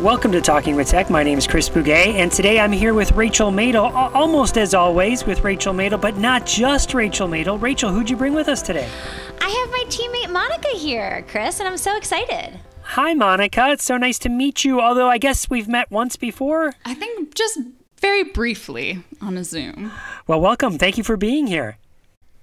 Welcome to Talking with Tech. My name is Chris Bugaj, and today I'm here with Rachel Madel, almost as always with Rachel Madel, but not just Rachel Madel. Rachel, who'd you bring with us today? I have my teammate Monica here, Chris, and I'm so excited. Hi, Monica. It's so nice to meet you, although I guess we've met once before. I think just very briefly on a Zoom. Well, welcome. Thank you for being here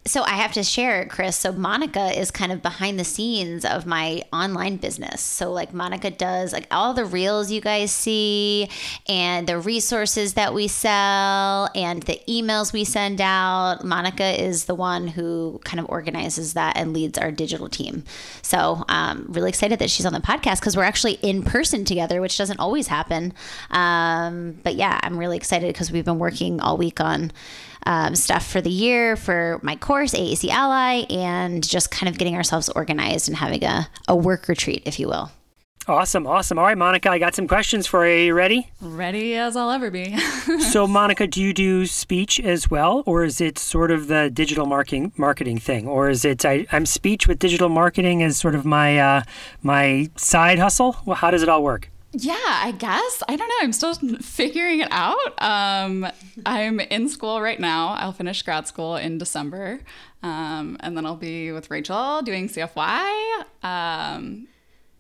so I have to share, Chris. So Monica is kind of behind the scenes of my online business. So like Monica does like all the reels you guys see and the resources that we sell and the emails we send out. Monica is the one who kind of organizes that and leads our digital team. So um, really excited that she's on the podcast because we're actually in person together, which doesn't always happen. Um, but yeah, I'm really excited because we've been working all week on um, stuff for the year for my course, AAC Ally, and just kind of getting ourselves organized and having a, a work retreat, if you will. Awesome, awesome. All right, Monica, I got some questions for you. Are you ready? Ready as I'll ever be. so, Monica, do you do speech as well, or is it sort of the digital marketing marketing thing, or is it I, am speech with digital marketing as sort of my uh, my side hustle? Well, how does it all work? Yeah, I guess. I don't know. I'm still figuring it out. Um, I'm in school right now. I'll finish grad school in December. Um, and then I'll be with Rachel doing CFY. Um,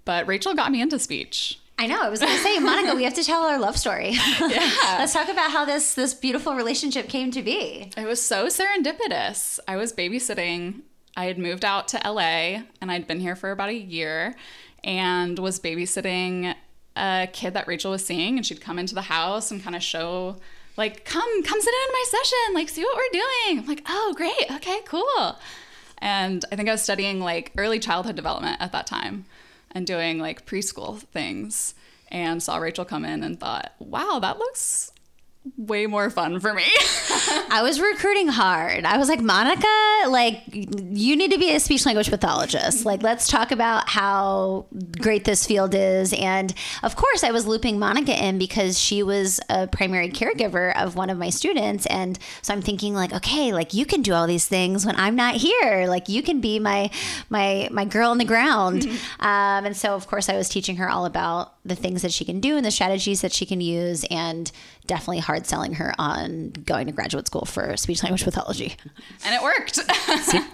but Rachel got me into speech. I know. I was going to say, Monica, we have to tell our love story. Yeah. Let's talk about how this this beautiful relationship came to be. It was so serendipitous. I was babysitting. I had moved out to LA and I'd been here for about a year and was babysitting a kid that Rachel was seeing, and she'd come into the house and kind of show, like, come, come sit in my session, like, see what we're doing. I'm like, oh, great, okay, cool. And I think I was studying like early childhood development at that time and doing like preschool things and saw Rachel come in and thought, wow, that looks way more fun for me. I was recruiting hard. I was like, Monica, like, you need to be a speech language pathologist. Like, let's talk about how great this field is. And of course, I was looping Monica in because she was a primary caregiver of one of my students. And so I'm thinking, like, okay, like you can do all these things when I'm not here. Like, you can be my my my girl on the ground. Mm-hmm. Um, and so, of course, I was teaching her all about the things that she can do and the strategies that she can use and definitely hard selling her on going to graduate school for speech language pathology. And it worked.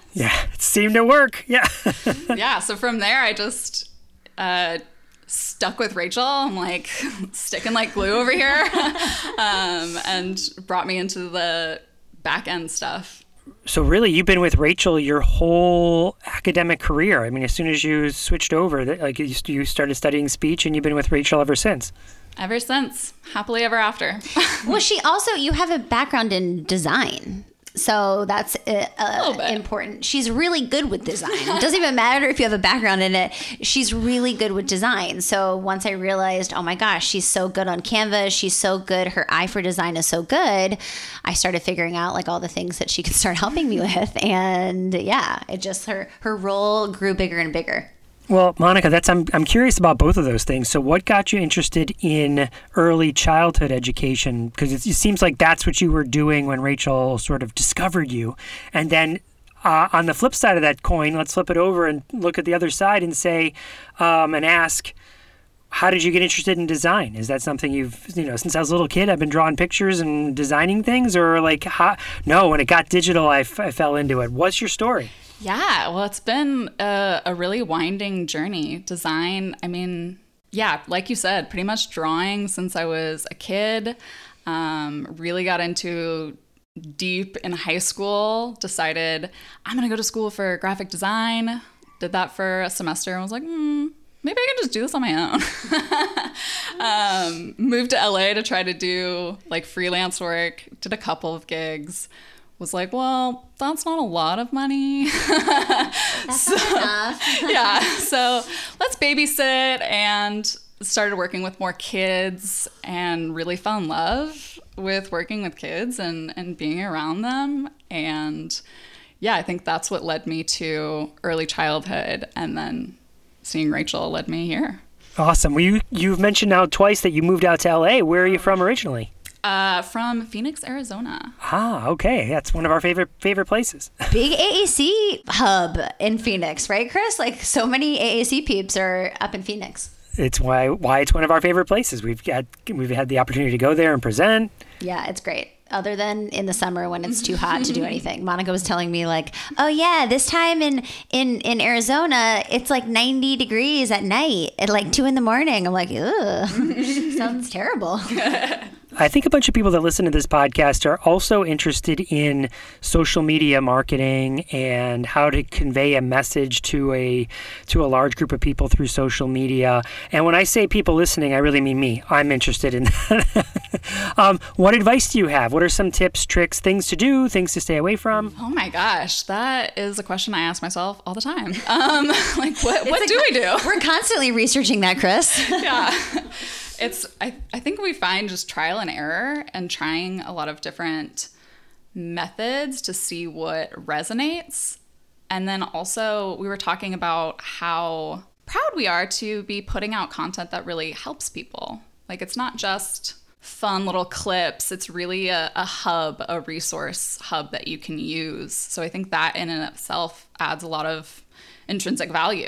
yeah, it seemed to work. Yeah. yeah. So from there, I just uh, stuck with Rachel. I'm like sticking like glue over here, um, and brought me into the back end stuff. So really, you've been with Rachel your whole academic career. I mean, as soon as you switched over, like you started studying speech, and you've been with Rachel ever since. Ever since, happily ever after. well, she also you have a background in design. So that's uh, uh important. She's really good with design. it doesn't even matter if you have a background in it. She's really good with design. So once I realized, oh my gosh, she's so good on Canva. She's so good. Her eye for design is so good. I started figuring out like all the things that she could start helping me with. And yeah, it just her her role grew bigger and bigger. Well, Monica, that's I'm I'm curious about both of those things. So, what got you interested in early childhood education? Because it, it seems like that's what you were doing when Rachel sort of discovered you, and then uh, on the flip side of that coin, let's flip it over and look at the other side and say um, and ask, how did you get interested in design? Is that something you've you know since I was a little kid? I've been drawing pictures and designing things, or like how, no, when it got digital, I, f- I fell into it. What's your story? Yeah, well, it's been a, a really winding journey. Design, I mean, yeah, like you said, pretty much drawing since I was a kid. Um, really got into deep in high school, decided I'm going to go to school for graphic design. Did that for a semester and was like, hmm, maybe I can just do this on my own. um, moved to LA to try to do like freelance work, did a couple of gigs was like, well, that's not a lot of money. that's so, enough. yeah. So let's babysit and started working with more kids and really fell in love with working with kids and, and being around them. And yeah, I think that's what led me to early childhood. And then seeing Rachel led me here. Awesome. Well, you, you've mentioned now twice that you moved out to LA. Where are you from originally? Uh, from Phoenix, Arizona. Ah, okay. That's one of our favorite favorite places. Big AAC hub in Phoenix, right, Chris? Like so many AAC peeps are up in Phoenix. it's why why it's one of our favorite places. We've got we've had the opportunity to go there and present. Yeah, it's great. Other than in the summer when it's too hot to do anything. Monica was telling me like, "Oh yeah, this time in in in Arizona, it's like 90 degrees at night at like 2 in the morning." I'm like, "Ugh. Sounds terrible." I think a bunch of people that listen to this podcast are also interested in social media marketing and how to convey a message to a to a large group of people through social media. And when I say people listening, I really mean me. I'm interested in that. um, what advice do you have? What are some tips, tricks, things to do, things to stay away from? Oh my gosh, that is a question I ask myself all the time. Um, like, what, what do we do? We're constantly researching that, Chris. yeah. It's, I, I think we find just trial and error and trying a lot of different methods to see what resonates. And then also, we were talking about how proud we are to be putting out content that really helps people. Like, it's not just fun little clips, it's really a, a hub, a resource hub that you can use. So, I think that in and of itself adds a lot of intrinsic value.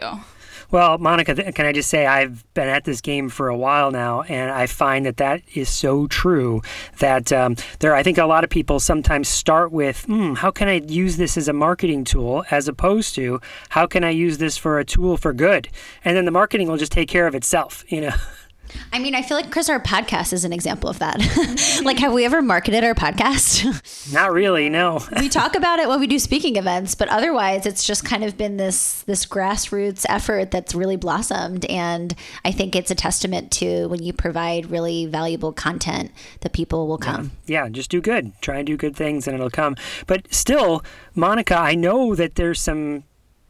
Well, Monica, can I just say I've been at this game for a while now, and I find that that is so true. That um, there, I think a lot of people sometimes start with, mm, "How can I use this as a marketing tool?" as opposed to, "How can I use this for a tool for good?" And then the marketing will just take care of itself, you know. I mean, I feel like Chris, our podcast is an example of that. like, have we ever marketed our podcast? Not really, no. we talk about it when we do speaking events, but otherwise, it's just kind of been this this grassroots effort that's really blossomed. And I think it's a testament to when you provide really valuable content, that people will come. Yeah, yeah just do good. Try and do good things, and it'll come. But still, Monica, I know that there's some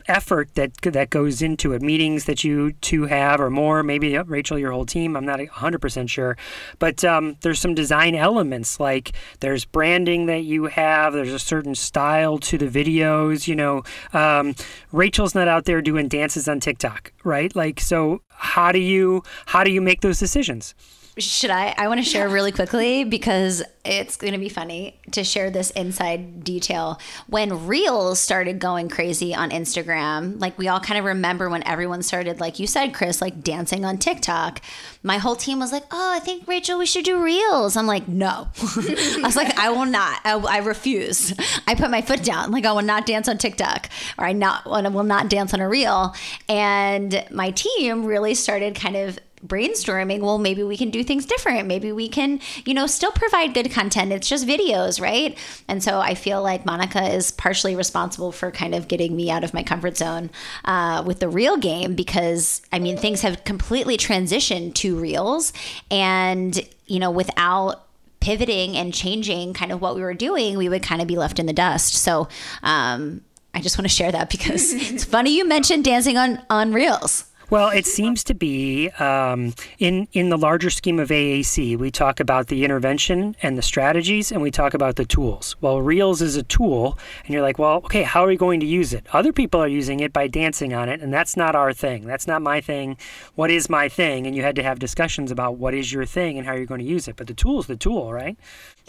effort that that goes into it. Meetings that you two have, or more, maybe Rachel, your whole team. I'm not 100 percent sure, but um, there's some design elements like there's branding that you have. There's a certain style to the videos. You know, um, Rachel's not out there doing dances on TikTok, right? Like, so how do you how do you make those decisions? Should I? I want to share really quickly because it's going to be funny to share this inside detail. When Reels started going crazy on Instagram, like we all kind of remember when everyone started, like you said, Chris, like dancing on TikTok. My whole team was like, "Oh, I think Rachel, we should do Reels." I'm like, "No," I was like, "I will not. I, I, refuse." I put my foot down. Like, I will not dance on TikTok, or I not, I will not dance on a reel. And my team really started kind of brainstorming, well, maybe we can do things different. Maybe we can, you know, still provide good content. It's just videos, right? And so I feel like Monica is partially responsible for kind of getting me out of my comfort zone uh, with the reel game because, I mean, things have completely transitioned to reels. And, you know, without pivoting and changing kind of what we were doing, we would kind of be left in the dust. So, um, I just want to share that because it's funny you mentioned dancing on on reels. Well, it seems to be um, in in the larger scheme of AAC. We talk about the intervention and the strategies, and we talk about the tools. Well, Reels is a tool, and you're like, well, okay, how are we going to use it? Other people are using it by dancing on it, and that's not our thing. That's not my thing. What is my thing? And you had to have discussions about what is your thing and how you're going to use it. But the tool is the tool, right?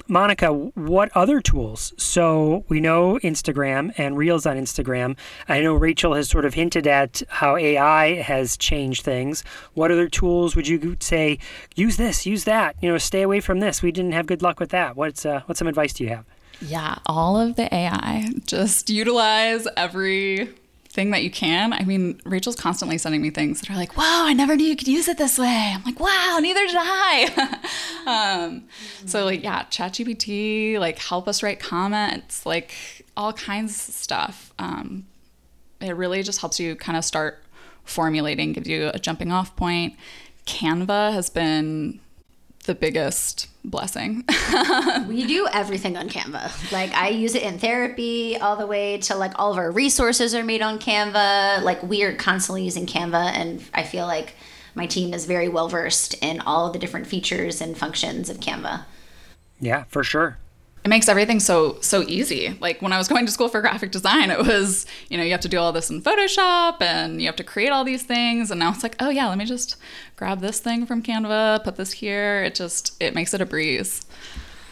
Monica, what other tools? So we know Instagram and Reels on Instagram. I know Rachel has sort of hinted at how AI has changed things. What other tools would you say? Use this, use that. You know, stay away from this. We didn't have good luck with that. What's uh, what some advice do you have? Yeah, all of the AI. Just utilize every thing that you can. I mean, Rachel's constantly sending me things that are like, wow, I never knew you could use it this way. I'm like, wow, neither did I. um, so, like, yeah, ChatGPT, like, help us write comments, like, all kinds of stuff. Um, it really just helps you kind of start formulating, gives you a jumping off point. Canva has been the biggest blessing. we do everything on Canva. Like I use it in therapy all the way to like all of our resources are made on Canva. Like we are constantly using Canva and I feel like my team is very well versed in all of the different features and functions of Canva. Yeah, for sure it makes everything so so easy. Like when I was going to school for graphic design, it was, you know, you have to do all this in Photoshop and you have to create all these things and now it's like, oh yeah, let me just grab this thing from Canva, put this here. It just it makes it a breeze.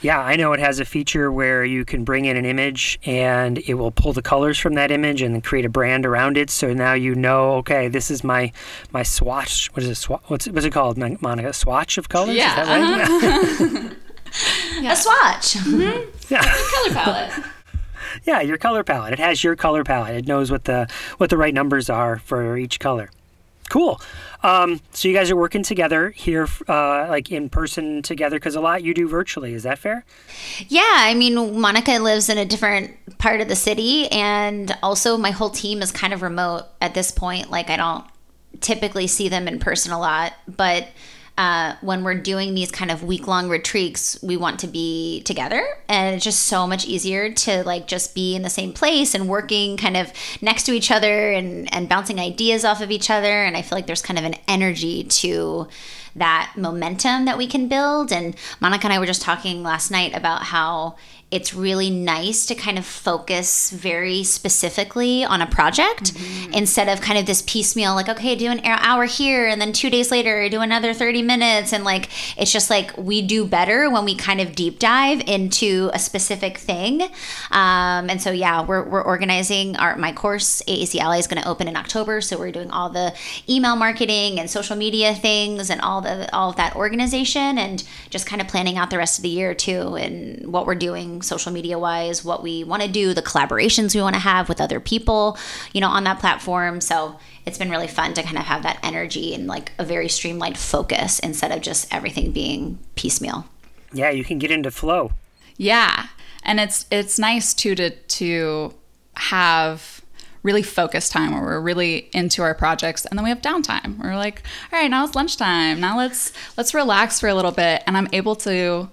Yeah, I know it has a feature where you can bring in an image and it will pull the colors from that image and then create a brand around it. So now you know, okay, this is my my swatch. What is it? Swa- what's what's it called, Monica? Swatch of colors? Yeah, Is that right? uh-huh. A swatch. Yeah. Color palette. yeah, your color palette. It has your color palette. It knows what the what the right numbers are for each color. Cool. Um, so you guys are working together here, uh, like in person together, because a lot you do virtually. Is that fair? Yeah, I mean, Monica lives in a different part of the city, and also my whole team is kind of remote at this point. Like, I don't typically see them in person a lot, but uh, when we're doing these kind of week long retreats, we want to be together. And it's just so much easier to like just be in the same place and working kind of next to each other and, and bouncing ideas off of each other. And I feel like there's kind of an energy to that momentum that we can build. And Monica and I were just talking last night about how it's really nice to kind of focus very specifically on a project mm-hmm. instead of kind of this piecemeal like okay do an hour here and then two days later do another 30 minutes. And like it's just like we do better when we kind of deep dive into a specific thing. Um, and so yeah we're, we're organizing our my course aac ally is going to open in october. So we're doing all the email marketing and social media things and all the all of that organization and just kind of planning out the rest of the year too and what we're doing social media wise, what we want to do, the collaborations we want to have with other people, you know, on that platform. So it's been really fun to kind of have that energy and like a very streamlined focus instead of just everything being piecemeal. Yeah, you can get into flow. Yeah. And it's it's nice too to to have really focused time where we're really into our projects and then we have downtime. We're like, all right, now it's lunchtime. Now let's let's relax for a little bit and I'm able to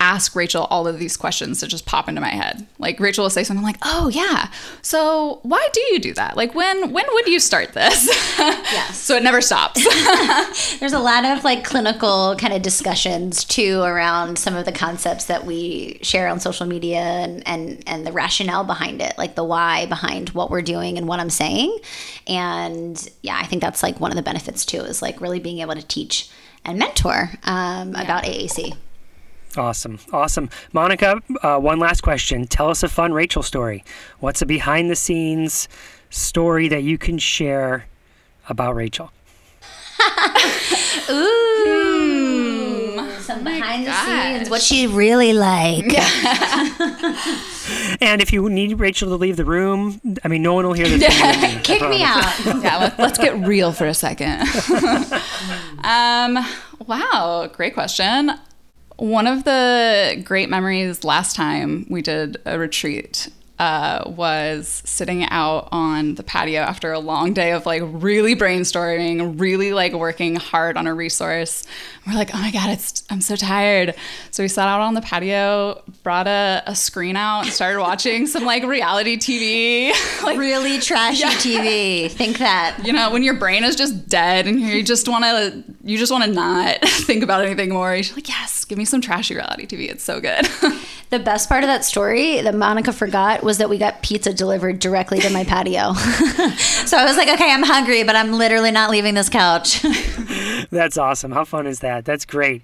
ask Rachel all of these questions that just pop into my head. Like Rachel will say something like, "Oh yeah, so why do you do that? Like when when would you start this?" Yes. so it never stops. There's a lot of like clinical kind of discussions too around some of the concepts that we share on social media and and and the rationale behind it, like the why behind what we're doing and what I'm saying. And yeah, I think that's like one of the benefits too is like really being able to teach and mentor um, yeah. about AAC. Awesome. Awesome. Monica, uh, one last question. Tell us a fun Rachel story. What's a behind the scenes story that you can share about Rachel? Ooh. Hmm. Some behind the scenes. What she really like. and if you need Rachel to leave the room, I mean, no one will hear this. Kick me out. yeah, let, us get real for a second. um, wow, great question. One of the great memories last time we did a retreat uh, was sitting out on the patio after a long day of like really brainstorming, really like working hard on a resource. We're like, oh my God, it's I'm so tired. So we sat out on the patio, brought a, a screen out, and started watching some like reality TV. like really trashy yeah. TV. Think that. You know, when your brain is just dead and you just wanna you just wanna not think about anything more. You're like, yes, give me some trashy reality TV. It's so good. the best part of that story that Monica forgot was that we got pizza delivered directly to my patio. so I was like, okay, I'm hungry, but I'm literally not leaving this couch. That's awesome. How fun is that? That's great.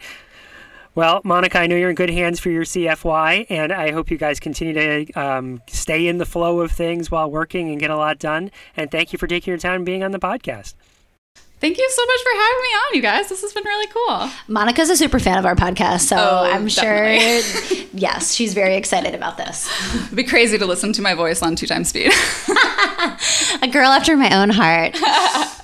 Well, Monica, I know you're in good hands for your CFY, and I hope you guys continue to um, stay in the flow of things while working and get a lot done. And thank you for taking your time being on the podcast. Thank you so much for having me on, you guys. This has been really cool. Monica's a super fan of our podcast, so oh, I'm definitely. sure, yes, she's very excited about this. It'd be crazy to listen to my voice on two times speed. a girl after my own heart.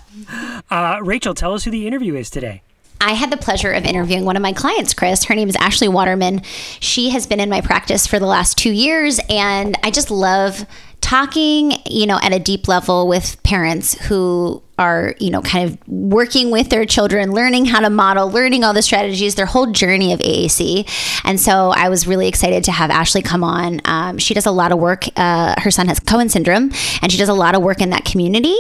Uh, Rachel, tell us who the interview is today. I had the pleasure of interviewing one of my clients, Chris. Her name is Ashley Waterman. She has been in my practice for the last two years, and I just love talking, you know, at a deep level with parents who are, you know, kind of working with their children, learning how to model, learning all the strategies, their whole journey of AAC. And so I was really excited to have Ashley come on. Um, she does a lot of work. Uh, her son has Cohen syndrome, and she does a lot of work in that community.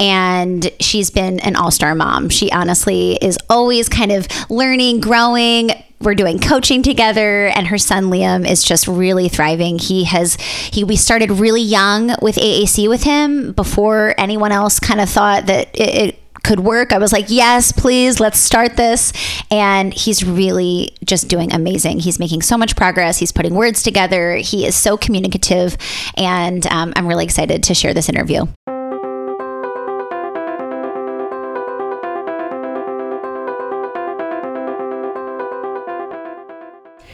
And she's been an all star mom. She honestly is always kind of learning, growing, we're doing coaching together and her son Liam is just really thriving. He has he we started really young with AAC with him before anyone else kind of thought that it, it could work. I was like, yes, please, let's start this. And he's really just doing amazing. He's making so much progress. He's putting words together. He is so communicative. And um, I'm really excited to share this interview.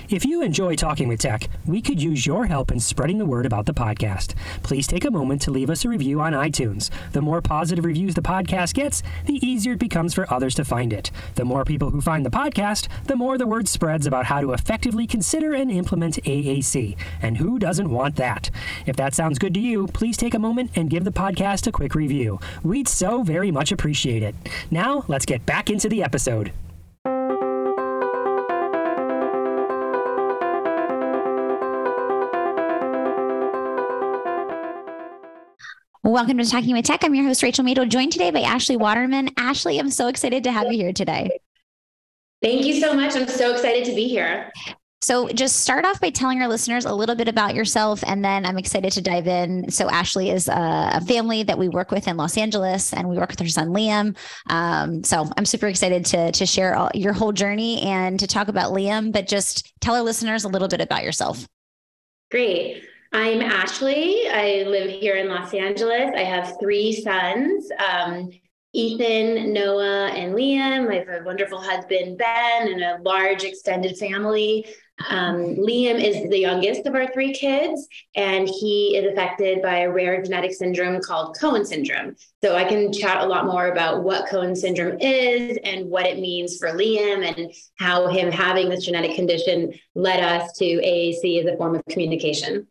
If you enjoy talking with tech, we could use your help in spreading the word about the podcast. Please take a moment to leave us a review on iTunes. The more positive reviews the podcast gets, the easier it becomes for others to find it. The more people who find the podcast, the more the word spreads about how to effectively consider and implement AAC. And who doesn't want that? If that sounds good to you, please take a moment and give the podcast a quick review. We'd so very much appreciate it. Now, let's get back into the episode. Welcome to Talking with Tech. I'm your host, Rachel Madel, joined today by Ashley Waterman. Ashley, I'm so excited to have you here today. Thank you so much. I'm so excited to be here. So, just start off by telling our listeners a little bit about yourself, and then I'm excited to dive in. So, Ashley is a, family that we work with in Los Angeles, and we work with her son Liam. Um, so, I'm super excited to to share all, your whole journey and to talk about Liam. But just tell our listeners a little bit about yourself. Great. I'm Ashley. I live here in Los Angeles. I have three sons um, Ethan, Noah, and Liam. I have a wonderful husband, Ben, and a large extended family. Um, Liam is the youngest of our three kids, and he is affected by a rare genetic syndrome called Cohen syndrome. So I can chat a lot more about what Cohen syndrome is and what it means for Liam and how him having this genetic condition led us to AAC as a form of communication.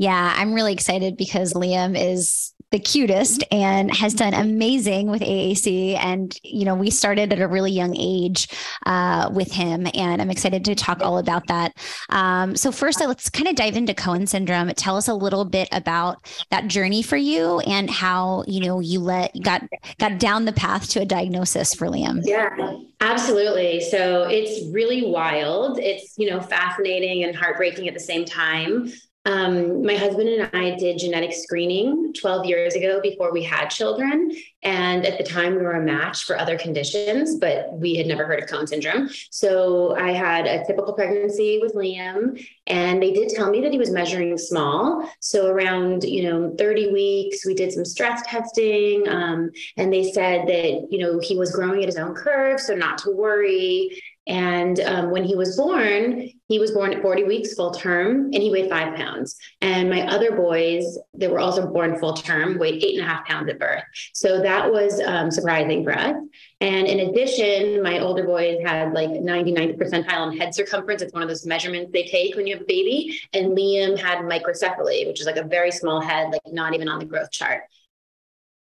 Yeah, I'm really excited because Liam is the cutest and has done amazing with AAC. And, you know, we started at a really young age uh, with him, and I'm excited to talk all about that. Um, so, first, let's kind of dive into Cohen syndrome. Tell us a little bit about that journey for you and how, you know, you let got got down the path to a diagnosis for Liam. Yeah. Absolutely. So it's really wild. It's, you know, fascinating and heartbreaking at the same time. Um, my husband and I did genetic screening 12 years ago before we had children. And at the time, we were a match for other conditions, but we had never heard of Cohen syndrome. So I had a typical pregnancy with Liam, and they did tell me that he was measuring small. So around, you know, 30 weeks, we did some stress testing, um, and they said that, you know, he was growing at his own curve, so not to worry. And um, when he was born, he was born at 40 weeks full term and he weighed five pounds. And my other boys that were also born full term weighed eight and a half pounds at birth. So that was um, surprising for us. And in addition, my older boys had like 99th percentile in head circumference. It's one of those measurements they take when you have a baby. And Liam had microcephaly, which is like a very small head, like not even on the growth chart.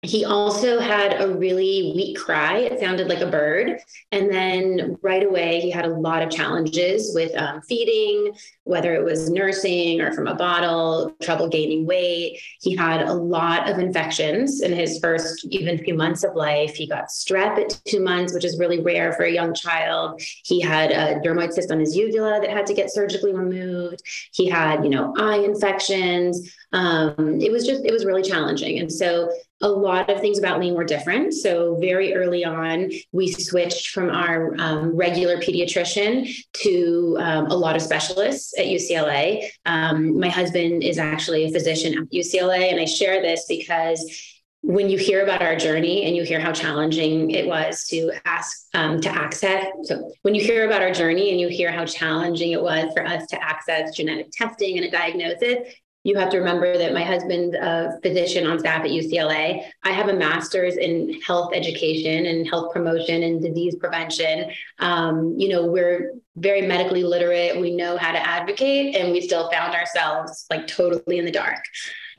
He also had a really weak cry. It sounded like a bird. And then right away, he had a lot of challenges with um, feeding, whether it was nursing or from a bottle, trouble gaining weight. He had a lot of infections in his first even few months of life. He got strep at two months, which is really rare for a young child. He had a dermoid cyst on his uvula that had to get surgically removed. He had, you know, eye infections. Um, it was just, it was really challenging. And so a lot of things about Liam were different. So very early on, we switched from our um, regular pediatrician to um, a lot of specialists at UCLA. Um, my husband is actually a physician at UCLA, and I share this because when you hear about our journey and you hear how challenging it was to ask um, to access so when you hear about our journey and you hear how challenging it was for us to access genetic testing and a diagnosis you have to remember that my husband's a physician on staff at UCLA. I have a master's in health education and health promotion and disease prevention. Um, you know, we're very medically literate. We know how to advocate, and we still found ourselves like totally in the dark.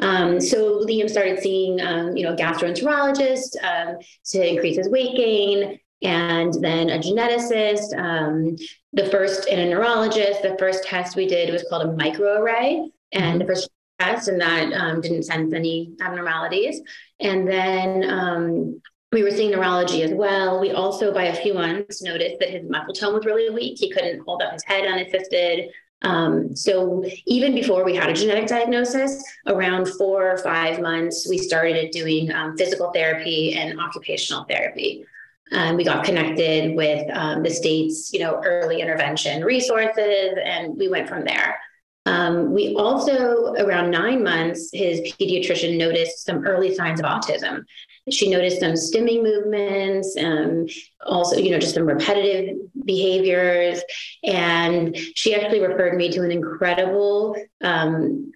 Um, so Liam started seeing, um, you know, gastroenterologist um, to increase his weight gain, and then a geneticist. Um, the first and a neurologist. The first test we did was called a microarray, and mm-hmm. the first test and that um, didn't sense any abnormalities. And then um, we were seeing neurology as well. We also, by a few months, noticed that his muscle tone was really weak. He couldn't hold up his head unassisted. Um, so even before we had a genetic diagnosis, around four or five months, we started doing um, physical therapy and occupational therapy. Um, we got connected with um, the state's, you know, early intervention resources, and we went from there. Um, we also, around nine months, his pediatrician noticed some early signs of autism. She noticed some stimming movements, and also, you know, just some repetitive behaviors. And she actually referred me to an incredible um,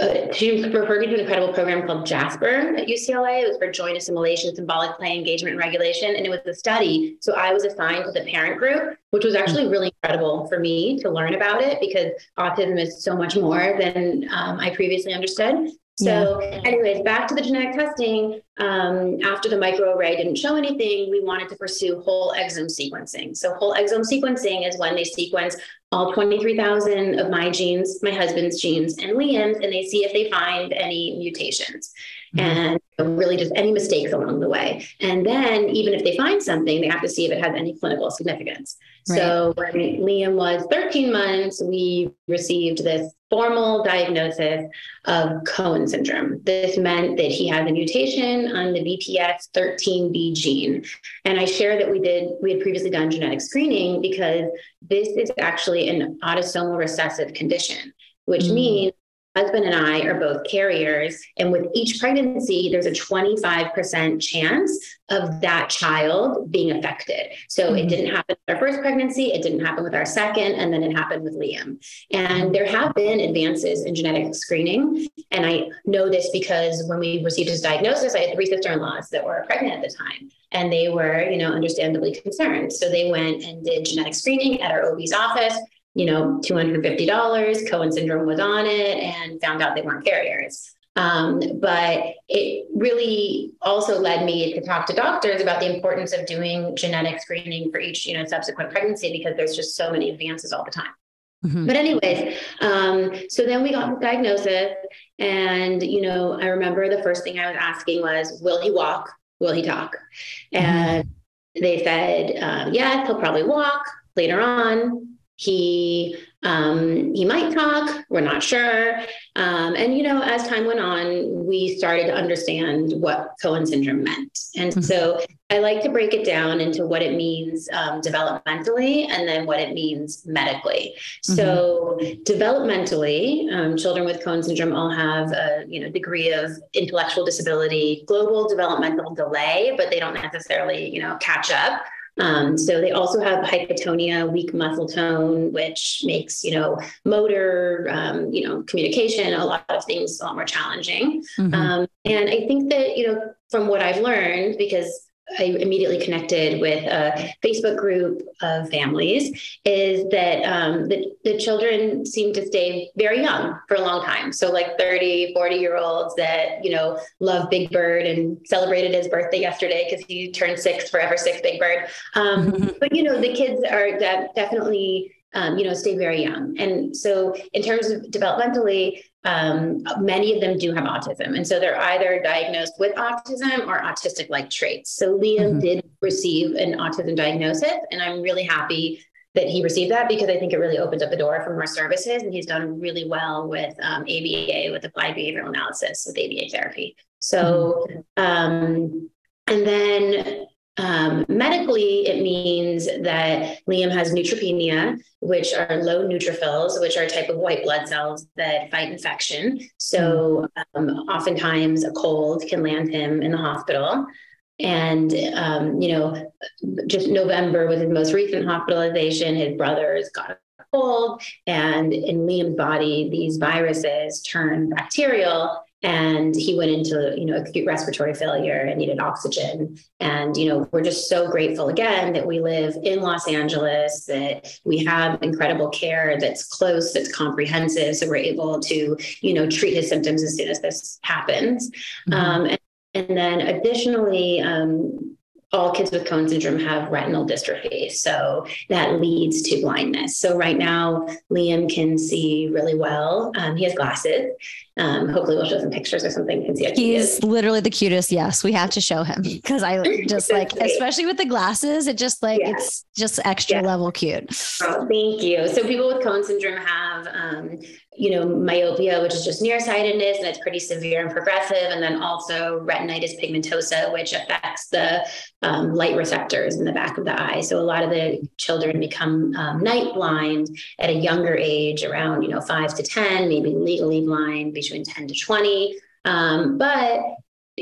uh, she referred me to an incredible program called Jasper at UCLA. It was for joint assimilation, symbolic play, engagement, and regulation. And it was a study. So I was assigned to the parent group, which was actually really incredible for me to learn about it because autism is so much more than um, I previously understood. So, yeah. anyways, back to the genetic testing. Um, after the microarray didn't show anything, we wanted to pursue whole exome sequencing. So, whole exome sequencing is when they sequence all 23,000 of my genes, my husband's genes, and Liam's, and they see if they find any mutations mm-hmm. and really just any mistakes along the way. And then, even if they find something, they have to see if it has any clinical significance. Right. So, when Liam was 13 months, we received this formal diagnosis of Cohen syndrome. This meant that he has a mutation on the VPS 13B gene. And I share that we did, we had previously done genetic screening because this is actually an autosomal recessive condition, which mm. means husband and I are both carriers. And with each pregnancy, there's a 25% chance of that child being affected. So mm-hmm. it didn't happen with our first pregnancy, it didn't happen with our second, and then it happened with Liam. And there have been advances in genetic screening. And I know this because when we received his diagnosis, I had three sister in laws that were pregnant at the time. And they were, you know, understandably concerned. So they went and did genetic screening at our OB's office you know, $250. Cohen syndrome was on it and found out they weren't carriers. Um, but it really also led me to talk to doctors about the importance of doing genetic screening for each, you know, subsequent pregnancy because there's just so many advances all the time. Mm-hmm. But anyways, um, so then we got the diagnosis, and you know, I remember the first thing I was asking was, "Will he walk? Will he talk?" Mm-hmm. And they said, um, "Yes, he'll probably walk later on." He um, he might talk. We're not sure. Um, and you know, as time went on, we started to understand what Cohen syndrome meant. And mm-hmm. so I like to break it down into what it means um, developmentally and then what it means medically. Mm-hmm. So developmentally, um, children with Cohen syndrome all have a you know degree of intellectual disability, global developmental delay, but they don't necessarily you know catch up. Um, so they also have hypotonia, weak muscle tone, which makes you know motor, um, you know communication, a lot of things a lot more challenging. Mm-hmm. Um, and I think that you know from what I've learned, because I immediately connected with a Facebook group of families is that um, the, the children seem to stay very young for a long time. So like 30, 40 year olds that, you know, love Big Bird and celebrated his birthday yesterday because he turned six, forever six Big Bird. Um, but, you know, the kids are de- definitely um, you know, stay very young. And so, in terms of developmentally, um, many of them do have autism. And so they're either diagnosed with autism or autistic like traits. So Liam mm-hmm. did receive an autism diagnosis, and I'm really happy that he received that because I think it really opened up the door for more services. And he's done really well with um, ABA, with applied behavioral analysis, with ABA therapy. So, mm-hmm. um, and then um, medically, it means that Liam has neutropenia, which are low neutrophils, which are a type of white blood cells that fight infection. So, um, oftentimes, a cold can land him in the hospital. And, um, you know, just November was his most recent hospitalization. His brothers got a cold, and in Liam's body, these viruses turn bacterial and he went into you know acute respiratory failure and needed oxygen and you know we're just so grateful again that we live in los angeles that we have incredible care that's close that's comprehensive so we're able to you know treat his symptoms as soon as this happens mm-hmm. um, and, and, then additionally um, all kids with Cohen syndrome have retinal dystrophy. So that leads to blindness. So right now, Liam can see really well. Um, he has glasses. Um, hopefully, we'll show some pictures or something. You can see He's is. literally the cutest. Yes, we have to show him because I just like, especially with the glasses, it just like Yeah. it's just extra Yeah. level cute. Oh, thank you. So people with Cohen syndrome have, um, you know, myopia, which is just nearsightedness, and it's pretty severe and progressive, and then also retinitis pigmentosa, which affects the um, light receptors in the back of the eye. So a lot of the children become um, night blind at a younger age, around you know five to ten, maybe legally blind between ten to twenty. Um, but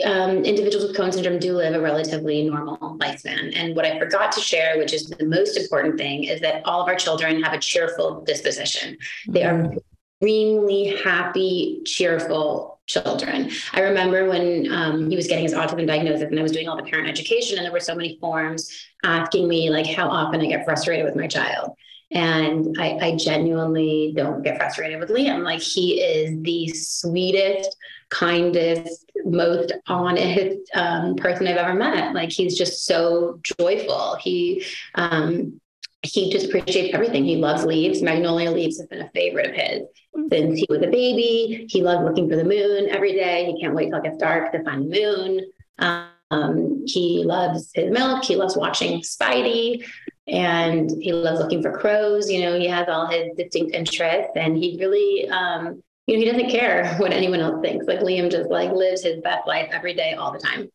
um, individuals with Cohen syndrome do live a relatively normal lifespan. And what I forgot to share, which is the most important thing, is that all of our children have a cheerful disposition. They are extremely happy, cheerful children. I remember when um, he was getting his autism diagnosis and I was doing all the parent education, and there were so many forms asking me like how often I get frustrated with my child. And I, I genuinely don't get frustrated with Liam. Like he is the sweetest, kindest, most honest um, person I've ever met. Like he's just so joyful. He um, he just appreciates everything. He loves leaves. Magnolia leaves have been a favorite of his since he was a baby. He loves looking for the moon every day. He can't wait till it gets dark to find the moon. Um, he loves his milk. He loves watching Spidey and he loves looking for crows. You know, he has all his distinct interests and he really, um, you know, he doesn't care what anyone else thinks. Like Liam just like lives his best life every day, all the time.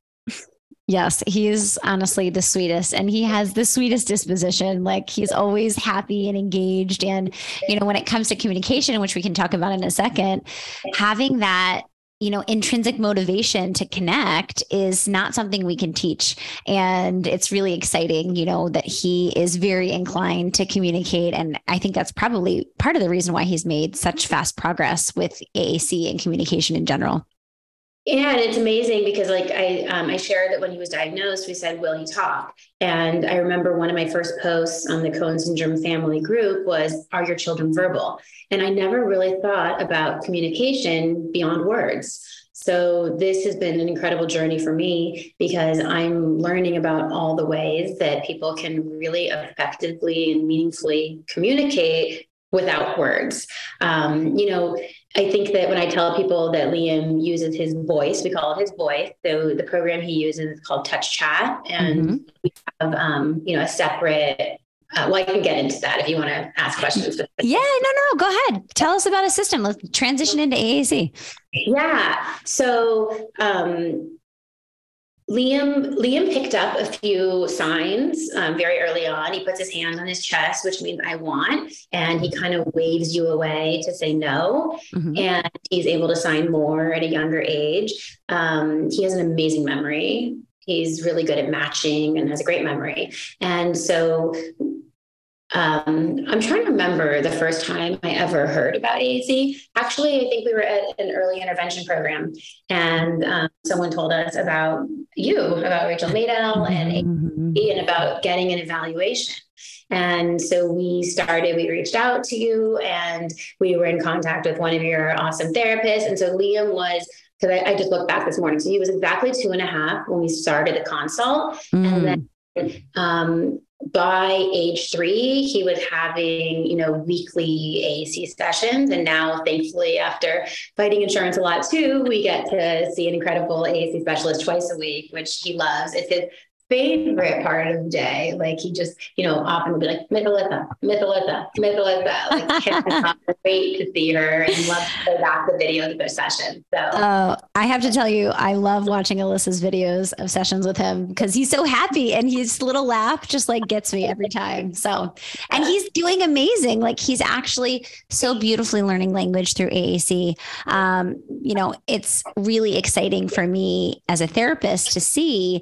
Yes, he's honestly the sweetest and he has the sweetest disposition. Like he's always happy and engaged. And, you know, when it comes to communication, which we can talk about in a second, having that you know intrinsic motivation to connect is not something we can teach. And it's really exciting you know that he is very inclined to communicate. And i think that's probably part of the reason why he's made such fast progress with aac and communication in general Yeah, and it's amazing because like I um, I shared that when he was diagnosed, we said, "Will he talk?" And I remember one of my first posts on the Cohen syndrome family group was, "Are your children verbal?" And I never really thought about communication beyond words. So this has been an incredible journey for me because I'm learning about all the ways that people can really effectively and meaningfully communicate without words. Um, you know, I think that when I tell people that Liam uses his voice, we call it his voice. So the program he uses is called Touch Chat, and we have um, you know a separate. Uh, well, I can get into that if you want to ask questions. yeah no no go ahead tell us about a system let's transition into aac Yeah. So um, Liam Liam picked up a few signs um, very early on. He puts his hand on his chest, which means I want, and he kind of waves you away to say no. Mhm. And he's able to sign more at a younger age. Um, he has an amazing memory. He's really good at matching and has a great memory. And so um, I'm trying to remember the first time I ever heard about AAC. Actually, I think we were at an early intervention program, and um, someone told us about you, about Rachel Madel, and Mhm. AAC, and about getting an evaluation. And so we started, we reached out to you, and we were in contact with one of your awesome therapists. And so Liam was, because I, I just looked back this morning, so he was exactly two and a half when we started the consult. And then um, by age three, he was having, you know, weekly AAC sessions. And now, thankfully, after fighting insurance a lot too, we get to see an incredible AAC specialist twice a week, which he loves. It's his favorite part of the day. Like he just, you know, often would be like, Mythalitha, Mythalitha, Mythalitha. Like cannot wait to see her and love to go back the videos of their session. So Oh, I have to tell you, I love watching Alyssa's videos of sessions with him because he's so happy and his little laugh just like gets me every time. So, and he's doing amazing. Like he's actually so beautifully learning language through AAC. Um, you know, it's really exciting for me as a therapist to see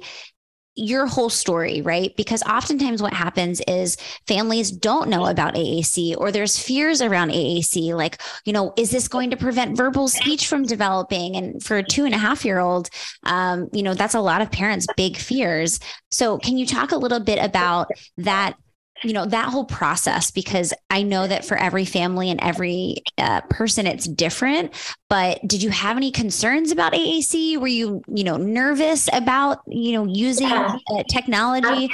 your whole story, right? Because oftentimes what happens is families don't know about AAC or there's fears around AAC. Like, you know, is this going to prevent verbal speech from developing? And for a two and a half year old, um, you know, that's a lot of parents' big fears. So, can you talk a little bit about that? You know, that whole process, because I know that for every family and every uh, person, it's different. But did you have any concerns about AAC? Were you, you know, nervous about, you know, using Yeah. uh, technology?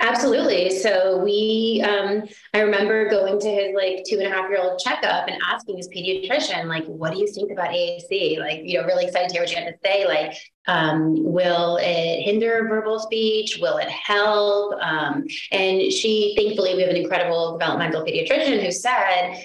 Absolutely. So we, um, I remember going to his like two and a half year old checkup and asking his pediatrician, like, what do you think about AAC? Like, you know, really excited to hear what you had to say. Like, um, will it hinder verbal speech? Will it help? Um, and she, thankfully, we have an incredible developmental pediatrician who said,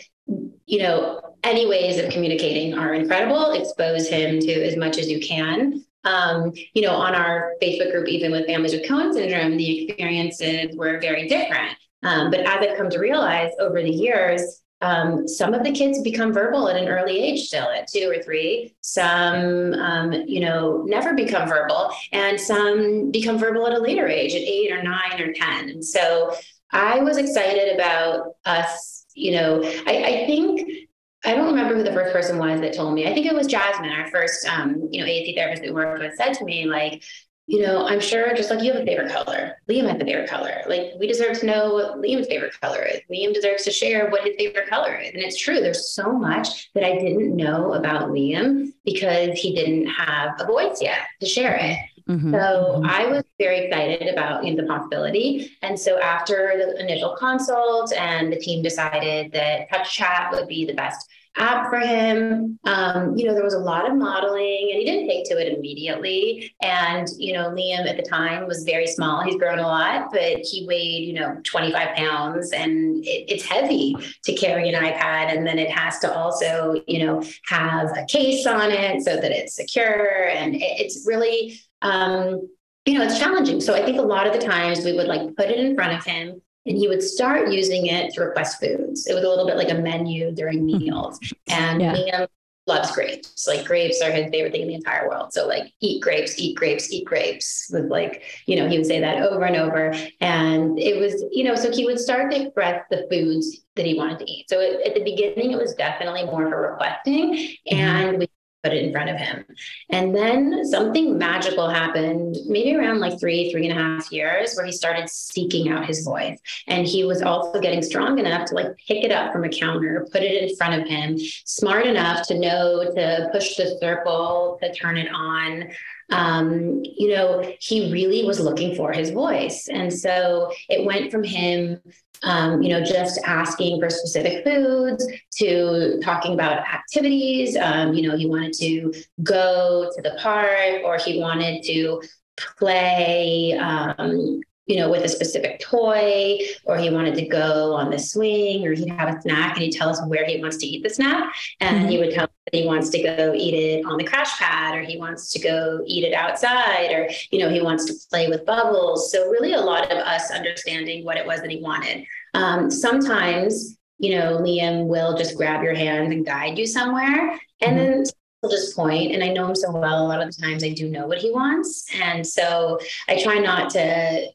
you know, any ways of communicating are incredible. Expose him to as much as you can. Um, you know, on our Facebook group, even with families with Cohen syndrome, the experiences were very different. Um, but as I've come to realize over the years, um, some of the kids become verbal at an early age still at two or three. Some, um, you know, never become verbal, and some become verbal at a later age, at eight or nine or 10. And so I was excited about us, you know, I, I think I don't remember who the first person was that told me. I think it was Jasmine, our first, um, you know, AAC therapist we worked with, said to me like, you know, I'm sure just like you have a favorite color, Liam has a favorite color. Like we deserve to know what Liam's favorite color is. Liam deserves to share what his favorite color is. And it's true. There's so much that I didn't know about Liam because he didn't have a voice yet to share it. Mm-hmm. So mm-hmm. I was very excited about you know, the possibility. And so after the initial consult and the team decided that Touch Chat would be the best app for him. Um, you know, there was a lot of modeling and he didn't take to it immediately. And, you know, Liam at the time was very small. He's grown a lot, but he weighed, you know, 25 pounds and it, it's heavy to carry an iPad. And then it has to also, you know, have a case on it so that it's secure. And it, it's really, um, you know, it's challenging. So I think a lot of the times we would like put it in front of him and he would start using it to request foods. It was a little bit like a menu during mm-hmm. meals. And yeah. Liam loves grapes. Like grapes are his favorite thing in the entire world. So like eat grapes, eat grapes, eat grapes was like, you know, he would say that over and over. And it was, you know, so he would start to express the foods that he wanted to eat. So it, at the beginning, it was definitely more for requesting. Mm-hmm. And we put it in front of him. And then something magical happened, maybe around like three, three and a half years, where he started seeking out his voice. And he was also getting strong enough to like pick it up from a counter, put it in front of him, smart enough to know to push the circle, to turn it on. Um, you know, he really was looking for his voice. And so it went from him um, you know, just asking for specific foods to talking about activities. Um, you know, he wanted to go to the park or he wanted to play um, you know, with a specific toy, or he wanted to go on the swing, or he'd have a snack and he'd tell us where he wants to eat the snack. And mm-hmm. he would tell us that he wants to go eat it on the crash pad, or he wants to go eat it outside, or, you know, he wants to play with bubbles. So, really, a lot of us understanding what it was that he wanted. Um, sometimes, you know, Liam will just grab your hand and guide you somewhere. And mm-hmm. then will just point and i know him so well a lot of the times i do know what he wants and so i try not to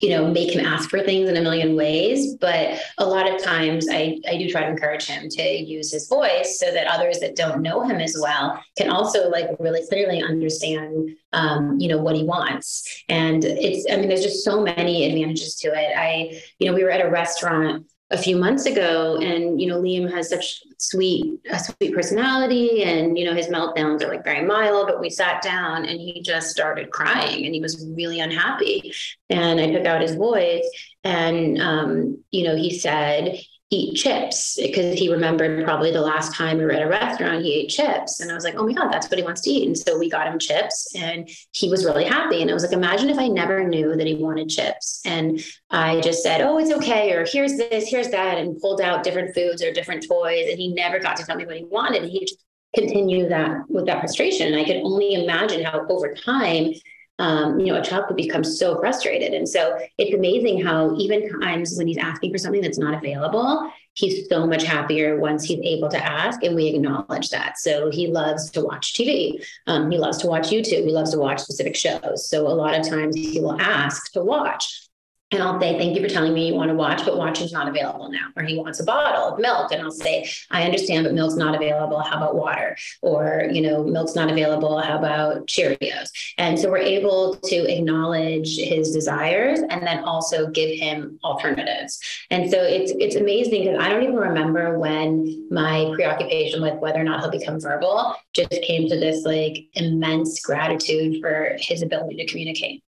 you know, make him ask for things in a million ways. But a lot of times I, I do try to encourage him to use his voice so that others that don't know him as well can also like really clearly understand, um, you know, what he wants. And it's, I mean, there's just so many advantages to it. I, you know, we were at a restaurant a few months ago and you know liam has such sweet a sweet personality and you know his meltdowns are like very mild but we sat down and he just started crying and he was really unhappy. And i took out his voice and um, you know he said eat chips because he remembered probably the last time we were at a restaurant he ate chips. And i was like oh my god that's what he wants to eat. And so we got him chips and he was really happy. And i was like imagine if i never knew that he wanted chips. And i just said oh it's okay or here's this here's that and pulled out different foods or different toys and he never got to tell me what he wanted. And he continued that with that frustration. And i could only imagine how over time um, you know, a child could become so frustrated. And so it's amazing how even times when he's asking for something that's not available, he's so much happier once he's able to ask and we acknowledge that. So he loves to watch TV. Um, he loves to watch YouTube. He loves to watch specific shows. So a lot of times he will ask to watch and I'll say, Thank you for telling me you want to watch, but watching's not available now. Or he wants a bottle of milk. And I'll say, I understand, but milk's not available. How about water? Or, you know, milk's not available. How about Cheerios? And so we're able to acknowledge his desires and then also give him alternatives. And so it's it's amazing because I don't even remember when my preoccupation with whether or not he'll become verbal just came to this like immense gratitude for his ability to communicate.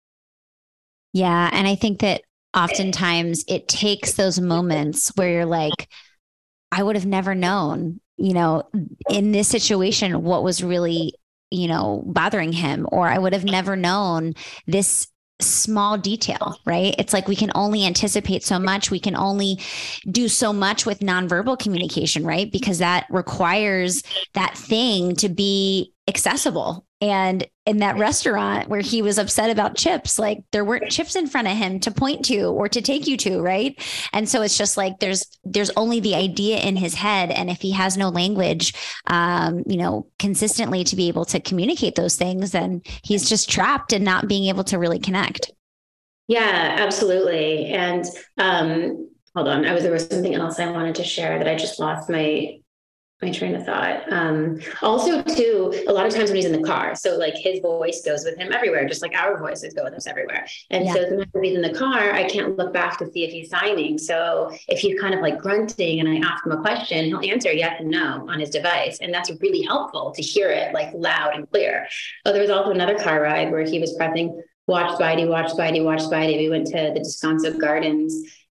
Yeah. And I think that oftentimes it takes those moments where you're like, I would have never known, you know, in this situation, what was really, you know, bothering him, or I would have never known this small detail, right? It's like we can only anticipate so much. We can only do so much with nonverbal communication, right? Because that requires that thing to be accessible. And in that restaurant where he was upset about chips, like there weren't chips in front of him to point to or to take you to, right? And so it's just like there's there's only the idea in his head, and if he has no language, um, you know, consistently to be able to communicate those things, then he's just trapped and not being able to really connect. Yeah, absolutely. And um, hold on, I was there was something else I wanted to share that I just lost my my train of thought. Um, also, too, a lot of times when he's in the car, so like his voice goes with him everywhere, just like our voices go with us everywhere. And yeah. so sometimes if he's in the car, I can't look back to see if he's signing. So if he's kind of like grunting and I ask him a question, he'll answer yes and no on his device. And that's really helpful to hear it like loud and clear. Oh, there was also another car ride where he was pressing watch Spidey, watch Spidey, watch Spidey. We went to the Descanso Gardens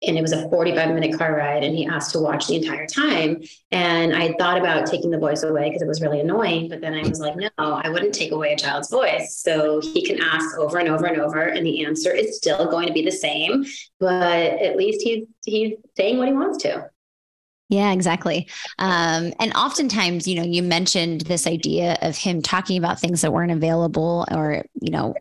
and it was a 45 minute car ride and he asked to watch the entire time. And i thought about taking the voice away because it was really annoying but then i was like no i wouldn't take away a child's voice. So he can ask over and over and over and the answer is still going to be the same but at least he's he's saying what he wants to. Yeah, exactly. Um, and oftentimes, you know, you mentioned this idea of him talking about things that weren't available or, you know,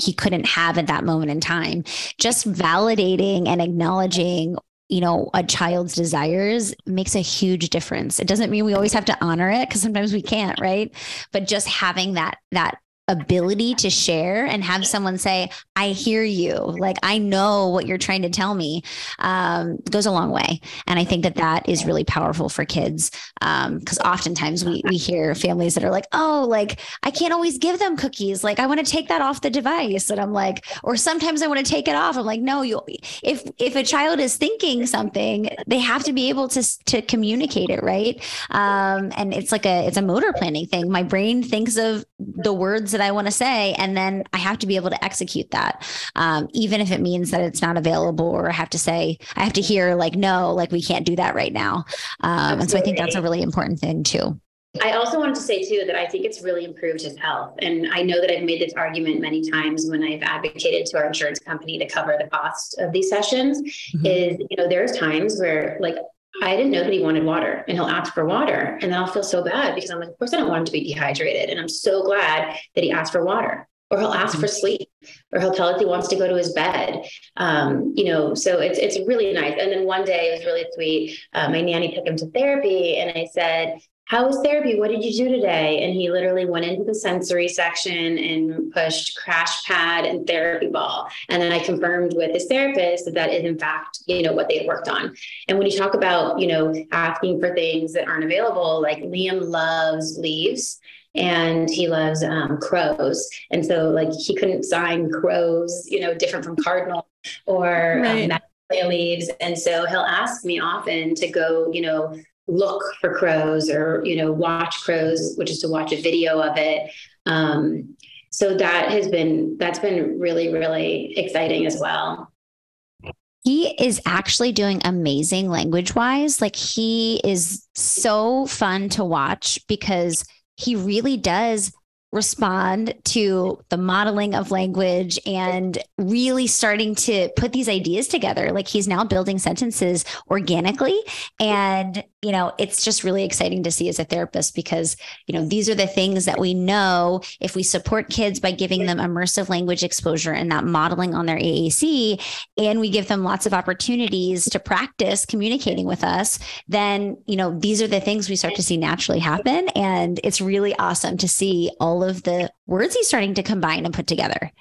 he couldn't have at that moment in time. Just validating and acknowledging you know a child's desires makes a huge difference it doesn't mean we always have to honor it because sometimes we can't right but just having that that ability to share and have someone say, I hear you, like I know what you're trying to tell me, um, goes a long way. And I think that that is really powerful for kids because um, oftentimes we, we hear families that are like, oh, like I can't always give them cookies. Like I want to take that off the device. And I'm like, or sometimes I want to take it off. I'm like, no, you if if a child is thinking something, they have to be able to to communicate it, right? Um, and it's like a it's a motor planning thing. My brain thinks of the words that I want to say, and then I have to be able to execute that, um, even if it means that it's not available, or I have to say, I have to hear like, no, like we can't do that right now. Um, and so I think that's a really important thing too. I also wanted to say too that I think it's really improved his health. And I know that I've made this argument many times when I've advocated to our insurance company to cover the cost of these sessions. Mm-hmm. Is, you know, there's times where like I didn't know that he wanted water and he'll ask for water. And then I'll feel so bad because I'm like, of course I don't want him to be dehydrated. And I'm so glad that he asked for water or he'll ask for mm-hmm. sleep or he'll tell us he wants to go to his bed. Um, you know, so it's, it's really nice. And then one day it was really sweet. Uh, my nanny took him to therapy and I said, how was therapy? What did you do today? And he literally went into the sensory section and pushed crash pad and therapy ball. And then I confirmed with his therapist that that is in fact, you know, what they had worked on. And when you talk about, you know, asking for things that aren't available, like Liam loves leaves and he loves um, crows. And so like he couldn't sign crows, you know, different from cardinal or um, right. um, leaves. And so he'll ask me often to go, you know, look for crows or you know watch crows which is to watch a video of it. Um, so that has been that's been really really exciting as well. He is actually doing amazing language wise like he is so fun to watch because he really does respond to the modeling of language and really starting to put these ideas together. Like he's now building sentences organically. And, you know, it's just really exciting to see as a therapist because, you know, these are the things that we know if we support kids by giving them immersive language exposure and that modeling on their AAC, and we give them lots of opportunities to practice communicating with us, then, you know, these are the things we start to see naturally happen. And it's really awesome to see all of the words he's starting to combine and put together.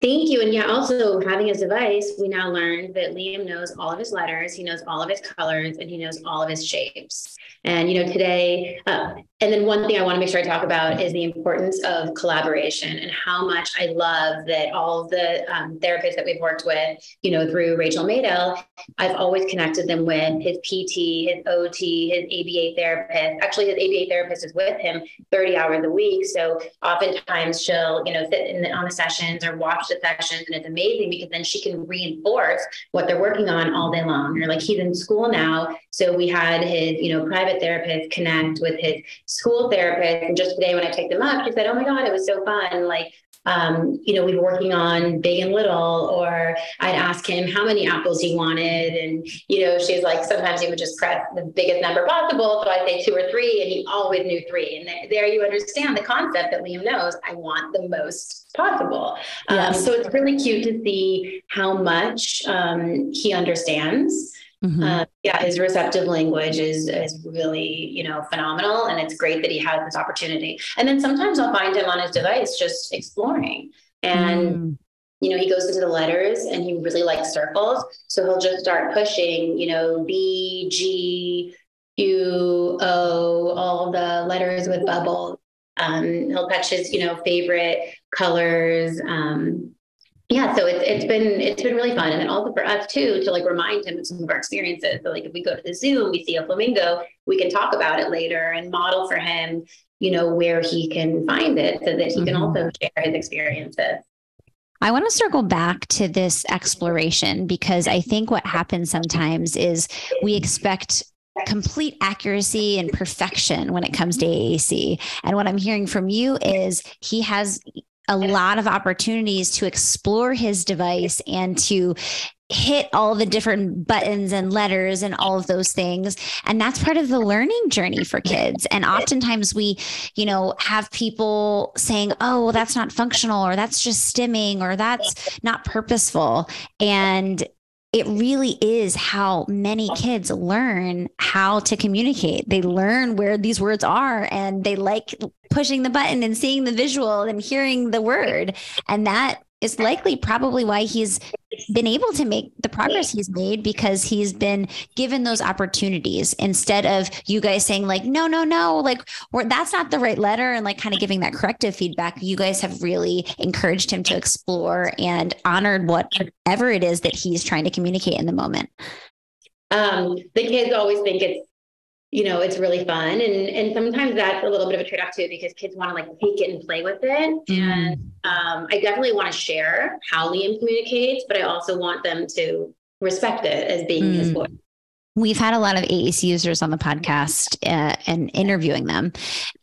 Thank you. And yeah, also having his device, we now learned that Liam knows all of his letters, he knows all of his colors, and he knows all of his shapes. And, you know, today, uh, and then one thing I want to make sure I talk about is the importance of collaboration and how much I love that all the um, therapists that we've worked with, you know, through Rachel Madel, I've always connected them with his PT, his OT, his ABA therapist. Actually, his ABA therapist is with him 30 hours a week. So oftentimes she'll, you know, sit in on the sessions or watch watch the sessions and it's amazing because then she can reinforce what they're working on all day long. Or like he's in school now. So we had his, you know, private therapist connect with his school therapist. And just today when I picked him up, she said, Oh my God, it was so fun. Like um, you know, we were working on big and little, or I'd ask him how many apples he wanted. And, you know, she's like, sometimes he would just press the biggest number possible. So I'd say two or three, and he always knew three. And there you understand the concept that Liam knows I want the most possible. Um, Um, so it's really cute to see how much um, he understands. Mm-hmm. Uh, yeah, his receptive language is is really you know phenomenal, and it's great that he has this opportunity. And then sometimes I'll find him on his device just exploring, and mm. you know he goes into the letters and he really likes circles, so he'll just start pushing you know B G U O all the letters with bubbles. Um, he'll touch his you know favorite colors. Um, yeah, so it's it's been it's been really fun, and then also for us too to like remind him of some of our experiences. So like if we go to the zoo and we see a flamingo, we can talk about it later and model for him, you know, where he can find it, so that he mm-hmm. can also share his experiences. I want to circle back to this exploration because I think what happens sometimes is we expect complete accuracy and perfection when it comes to AAC. And what I'm hearing from you is he has a lot of opportunities to explore his device and to hit all the different buttons and letters and all of those things. And that's part of the learning journey for kids. And oftentimes we you know have people saying oh well that's not functional or that's just stimming or that's not purposeful. And it really is how many kids learn how to communicate. They learn where these words are and they like pushing the button and seeing the visual and hearing the word. And that is likely probably why he's been able to make the progress he's made because he's been given those opportunities instead of you guys saying like no no no like that's not the right letter and like kind of giving that corrective feedback. You guys have really encouraged him to explore and honored whatever it is that he's trying to communicate in the moment. Um, the kids always think it's you know it's really fun and and sometimes that's a little bit of a trade-off too because kids want to like take it and play with it mm. and um, i definitely want to share how liam communicates but i also want them to respect it as being mm. his voice We've had a lot of AAC users on the podcast uh, and interviewing them.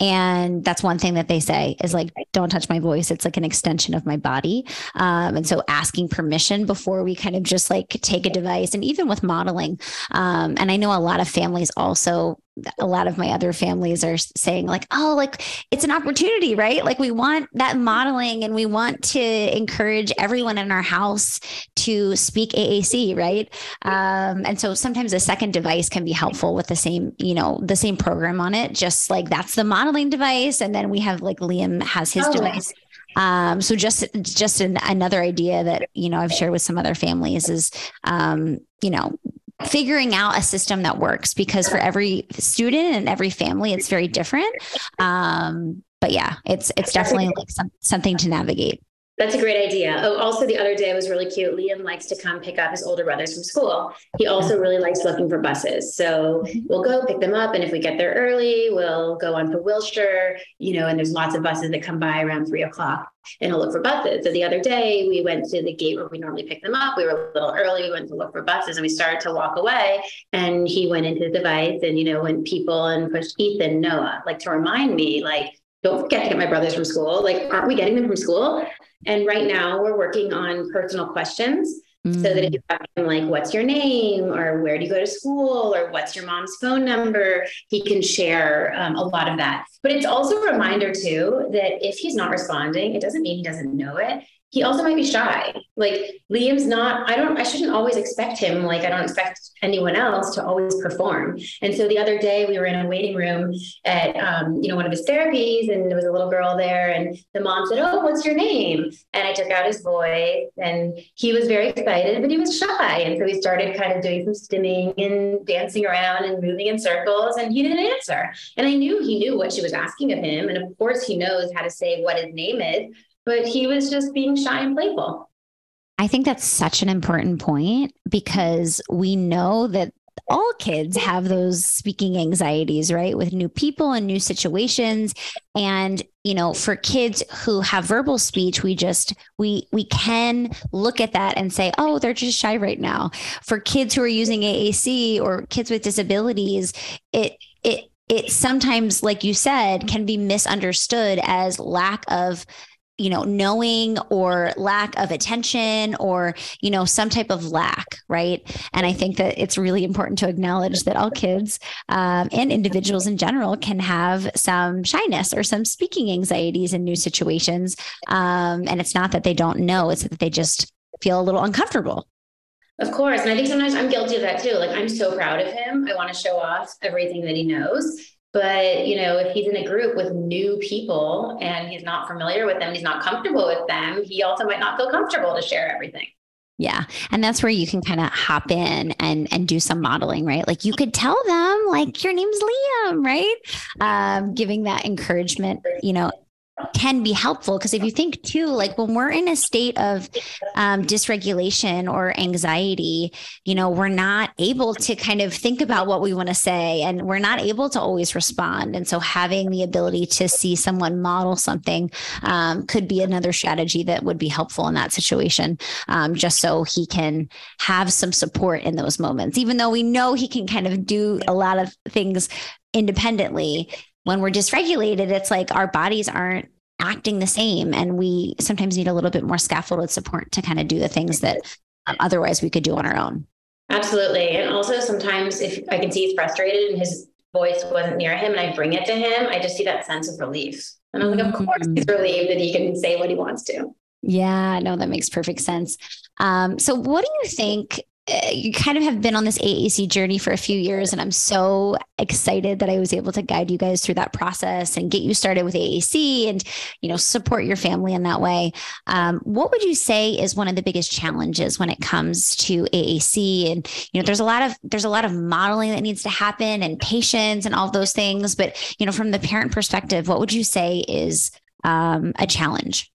And that's one thing that they say is like, don't touch my voice. It's like an extension of my body. Um, and so asking permission before we kind of just like take a device and even with modeling. Um, and I know a lot of families also a lot of my other families are saying like oh like it's an opportunity right? Like we want that modeling and we want to encourage everyone in our house to speak AAC right? Um, and so sometimes a second device can be helpful with the same you know the same program on it just like that's the modeling device. And then we have like Liam has his oh. device. um, so just just an, another idea that you know I've shared with some other families is um, you know figuring out a system that works because for every student and every family it's very different um, but yeah it's it's definitely like some, something to navigate that's a great idea. Oh, also the other day was really cute. Liam likes to come pick up his older brothers from school. He also really likes looking for buses. So we'll go pick them up. And if we get there early, we'll go on to Wilshire, you know, and there's lots of buses that come by around three o'clock and he'll look for buses. So the other day we went to the gate where we normally pick them up. We were a little early. We went to look for buses and we started to walk away. And he went into the device and, you know, when people and pushed Ethan, Noah, like to remind me, like, don't forget to get my brothers from school. Like, aren't we getting them from school? And right now we're working on personal questions mm. so that if you ask him like, what's your name or where do you go to school or what's your mom's phone number, he can share um, a lot of that. But it's also a reminder too that if he's not responding, it doesn't mean he doesn't know it he also might be shy. Like Liam's not, I don't, I shouldn't always expect him. Like I don't expect anyone else to always perform. And so the other day we were in a waiting room at, um, you know, one of his therapies and there was a little girl there and the mom said, Oh, what's your name? And I took out his voice and he was very excited, but he was shy. And so he started kind of doing some stimming and dancing around and moving in circles and he didn't answer. And I knew he knew what she was asking of him. And of course he knows how to say what his name is but he was just being shy and playful. I think that's such an important point because we know that all kids have those speaking anxieties, right? With new people and new situations. And, you know, for kids who have verbal speech, we just we we can look at that and say, oh, they're just shy right now. For kids who are using AAC or kids with disabilities, it it it sometimes, like you said, can be misunderstood as lack of you know knowing or lack of attention or you know some type of lack right? And i think that it's really important to acknowledge that all kids um, and individuals in general can have some shyness or some speaking anxieties in new situations. Um, and it's not that they don't know it's that they just feel a little uncomfortable. Of course. And i think sometimes i'm guilty of that too. Like i'm so proud of him. I want to show off everything that he knows but, you know, if he's in a group with new people and he's not familiar with them, he's not comfortable with them, he also might not feel comfortable to share everything. Yeah. And that's where you can kind of hop in and and do some modeling, right? Like you could tell them like your name's Liam, right? Um, giving that encouragement, you know, can be helpful because if you think too like when we're in a state of um, dysregulation or anxiety you know we're not able to kind of think about what we want to say and we're not able to always respond. And so having the ability to see someone model something um, could be another strategy that would be helpful in that situation um, just so he can have some support in those moments. Even though we know he can kind of do a lot of things independently when we're dysregulated, it's like our bodies aren't acting the same. And we sometimes need a little bit more scaffolded support to kind of do the things that um, otherwise we could do on our own. Absolutely. And also sometimes if I can see he's frustrated and his voice wasn't near him and I bring it to him, I just see that sense of relief. And I'm like, of course mm-hmm. he's relieved that he can say what he wants to. Yeah, no, that makes perfect sense. Um, so, what do you think you kind of have been on this AAC journey for a few years, and I'm so excited that I was able to guide you guys through that process and get you started with AAC and you know support your family in that way. Um, what would you say is one of the biggest challenges when it comes to AAC? And you know, there's a lot of there's a lot of modeling that needs to happen and patience and all those things. But you know, from the parent perspective, what would you say is um, a challenge?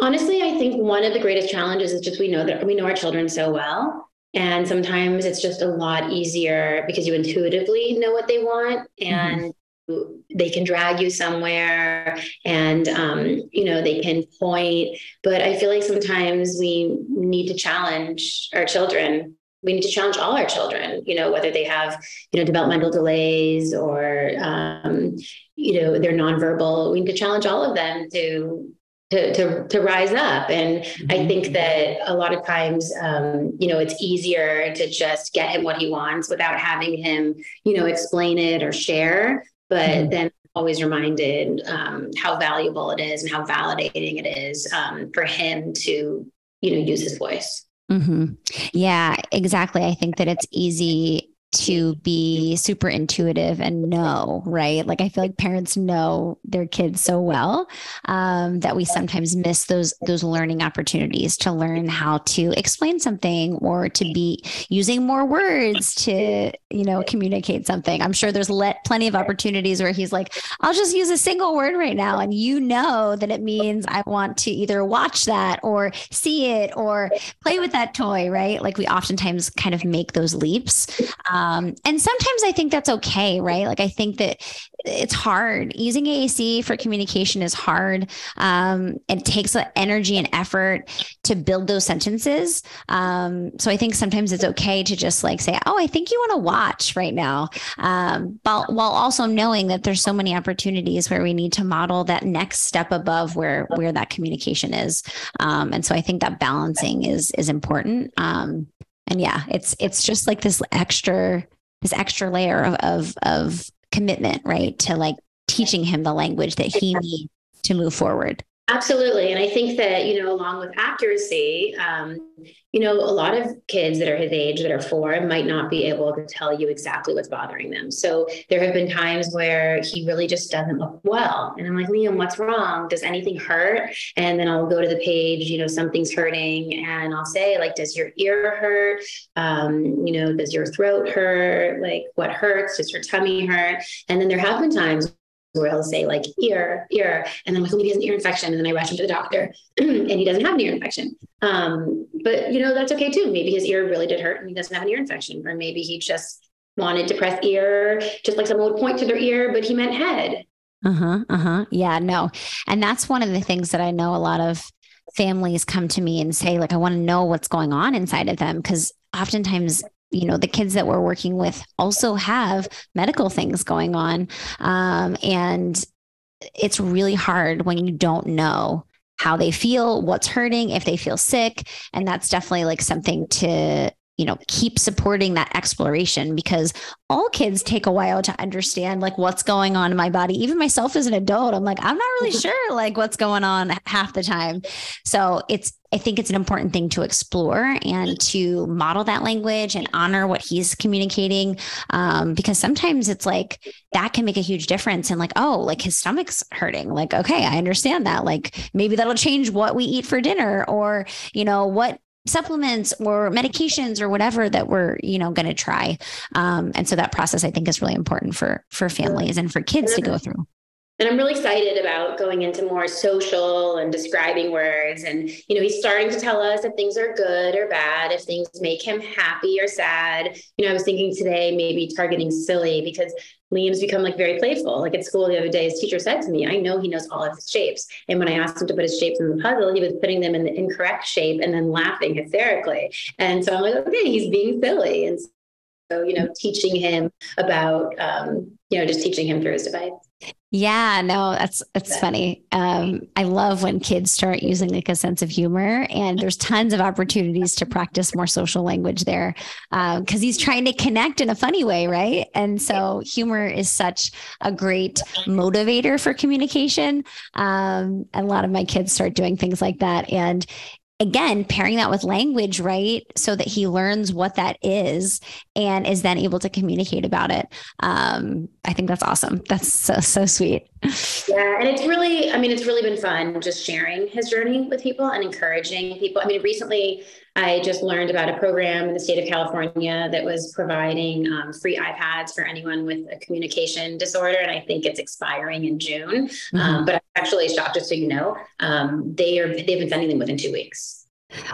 Honestly, I think one of the greatest challenges is just we know that we know our children so well. And sometimes it's just a lot easier because you intuitively know what they want and mm-hmm. they can drag you somewhere and, um, you know, they can point. But I feel like sometimes we need to challenge our children. We need to challenge all our children, you know, whether they have, you know, developmental delays or, um, you know, they're nonverbal. We need to challenge all of them to to, to, to rise up. And mm-hmm. I think that a lot of times, um, you know, it's easier to just get him what he wants without having him, you know, explain it or share. But mm-hmm. then always reminded um, how valuable it is and how validating it is um, for him to, you know, use his voice. Mm-hmm. Yeah, exactly. I think that it's easy to be super intuitive and know, right? Like I feel like parents know their kids so well um, that we sometimes miss those those learning opportunities to learn how to explain something or to be using more words to you know communicate something. I'm sure there's let plenty of opportunities where he's like, I'll just use a single word right now, and you know that it means I want to either watch that or see it or play with that toy, right? Like we oftentimes kind of make those leaps. Um, um, and sometimes I think that's okay, right? Like I think that it's hard. Using AAC for communication is hard. Um, it takes energy and effort to build those sentences. Um, so I think sometimes it's okay to just like say, "Oh, I think you want to watch right now," um, while while also knowing that there's so many opportunities where we need to model that next step above where where that communication is. Um, and so I think that balancing is is important. Um, and yeah it's it's just like this extra this extra layer of of, of commitment right to like teaching him the language that he needs to move forward Absolutely. And I think that, you know, along with accuracy, um, you know, a lot of kids that are his age that are four might not be able to tell you exactly what's bothering them. So there have been times where he really just doesn't look well. And I'm like, Liam, what's wrong? Does anything hurt? And then I'll go to the page, you know, something's hurting. And I'll say, like, does your ear hurt? Um, you know, does your throat hurt? Like, what hurts? Does your tummy hurt? And then there have been times where he'll say like ear, ear, and then like, maybe he has an ear infection, and then I rush him to the doctor, and he doesn't have an ear infection. Um, but you know, that's okay too. Maybe his ear really did hurt and he doesn't have an ear infection, or maybe he just wanted to press ear, just like someone would point to their ear, but he meant head. Uh huh. Uh huh. Yeah. No. And that's one of the things that I know a lot of families come to me and say, like, I want to know what's going on inside of them because oftentimes you know the kids that we're working with also have medical things going on. Um, and it's really hard when you don't know how they feel what's hurting if they feel sick. And that's definitely like something to you know keep supporting that exploration because all kids take a while to understand like what's going on in my body. Even myself as an adult i'm like i'm not really sure like what's going on half the time. So it's i think it's an important thing to explore and to model that language and honor what he's communicating um, because sometimes it's like that can make a huge difference and like oh like his stomach's hurting. Like okay i understand that. Like maybe that'll change what we eat for dinner or you know what supplements or medications or whatever that we're you know going to try. Um, and so that process i think is really important for for families and for kids to go through and i'm really excited about going into more social and describing words and you know he's starting to tell us if things are good or bad if things make him happy or sad you know i was thinking today maybe targeting silly because Liam's become like very playful. Like at school the other day, his teacher said to me, I know he knows all of his shapes. And when I asked him to put his shapes in the puzzle, he was putting them in the incorrect shape and then laughing hysterically. And so I'm like, okay, he's being silly. And so, you know, teaching him about, um, you know, just teaching him through his device. Yeah, no, that's that's funny. Um, I love when kids start using like a sense of humor, and there's tons of opportunities to practice more social language there because um, he's trying to connect in a funny way, right? And so humor is such a great motivator for communication. Um, a lot of my kids start doing things like that, and again, pairing that with language, right? So that he learns what that is and is then able to communicate about it. Um, I think that's awesome. That's so, so sweet. Yeah. And it's really, I mean, it's really been fun just sharing his journey with people and encouraging people. I mean, recently I just learned about a program in the state of California that was providing um, free iPads for anyone with a communication disorder. And I think it's expiring in June. Mm-hmm. Um, but I'm actually shocked, just so you know, um, they are, they've been sending them within two weeks.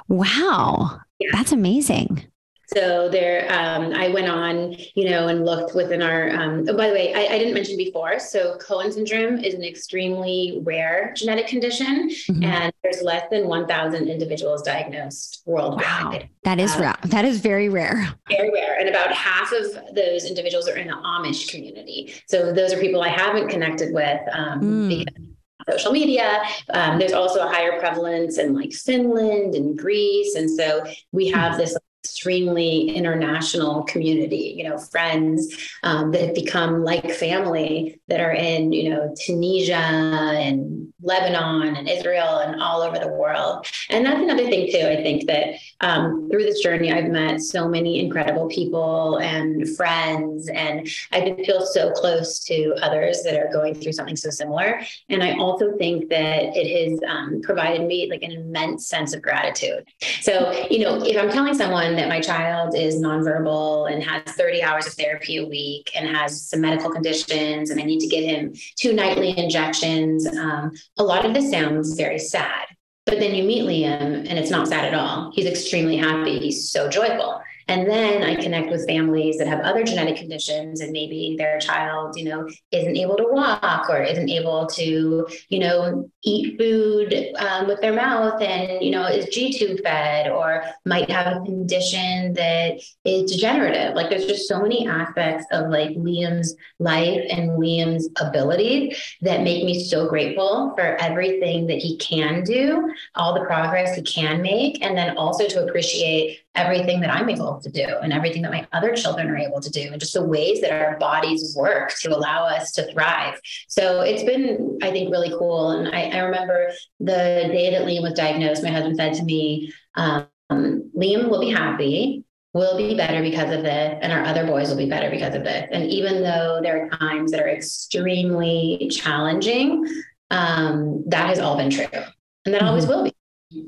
Wow. Yeah. That's amazing. So there, um, I went on, you know, and looked within our. Um, oh, by the way, I, I, didn't mention before. So Cohen syndrome is an extremely rare genetic condition, mm-hmm. and there's less than 1,000 individuals diagnosed worldwide. Wow, that is uh, rare. That is very rare. Very rare, and about half of those individuals are in the Amish community. So those are people I haven't connected with um, mm. because social media. Um, there's also a higher prevalence in like Finland and Greece. And so we have this extremely international community, you know, friends um, that have become like family that are in, you know, Tunisia and Lebanon and Israel and all over the world. And that's another thing, too. I think that um, through this journey, I've met so many incredible people and friends, and I feel so close to others that are going through something so similar. And I also think that it has um, provided me like an immense sense of gratitude. So, you know, if I'm telling someone that my child is nonverbal and has 30 hours of therapy a week and has some medical conditions and I need to get him two nightly injections. Um, a lot of this sounds very sad. But then you meet Liam and it's not sad at all. He's extremely happy. He's so joyful. And then I connect with families that have other genetic conditions and maybe their child, you know, isn't able to walk or isn't able to, you know, eat food um, with their mouth and, you know, is G tube fed or might have a condition that is degenerative. Like there's just so many aspects of like Liam's life and Liam's abilities that make me so grateful for everything that he can do, all the progress he can make, and then also to appreciate everything that I'm able to do and everything that my other children are able to do, and just the ways that our bodies work to allow us to thrive. So it's been, I think, really cool. And I, I remember the day that Liam was diagnosed, my husband said to me, um, Liam will be happy. We'll be better because of this, and our other boys will be better because of this. And even though there are times that are extremely challenging, um, that has all been true, and that mm-hmm. always will be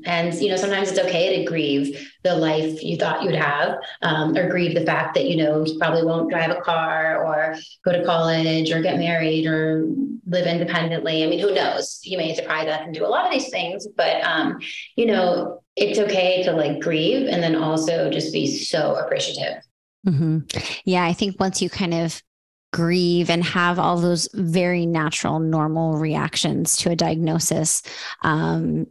And, you know, sometimes it's okay to grieve the life you thought you'd have, um, or grieve the fact that, you know, you probably won't drive a car or go to college or get married or live independently. I mean, who knows? You may surprise us and do a lot of these things, but, um, you know, it's okay to like grieve and then also just be so appreciative. Mm-hmm. Yeah, I think once you kind of grieve and have all those very natural, normal reactions to a diagnosis, um,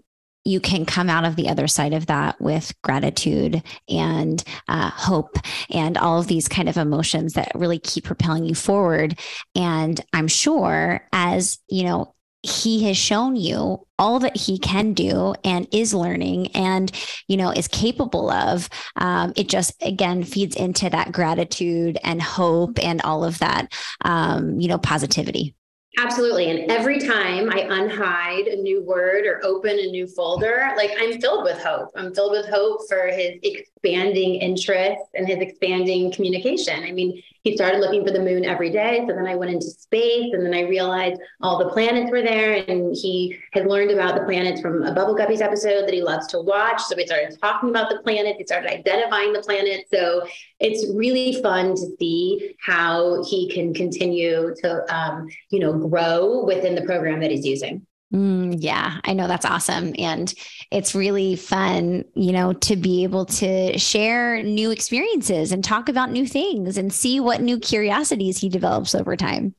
you can come out of the other side of that with gratitude and uh, hope and all of these kind of emotions that really keep propelling you forward. And I'm sure as, you know, he has shown you all that he can do and is learning and you know is capable of um, it just again feeds into that gratitude and hope and all of that um, you know positivity Absolutely. And every time I unhide a new word or open a new folder, like I'm filled with hope. I'm filled with hope for his expanding interests and his expanding communication. I mean, he started looking for the moon every day. So then I went into space and then I realized all the planets were there. And he had learned about the planets from a Bubble Guppies episode that he loves to watch. So we started talking about the planets. He started identifying the planets. So it's really fun to see how he can continue to, um, you know, grow within the program that he's using. Mm, yeah, I know that's awesome. And it's really fun, you know, to be able to share new experiences and talk about new things and see what new curiosities he develops over time.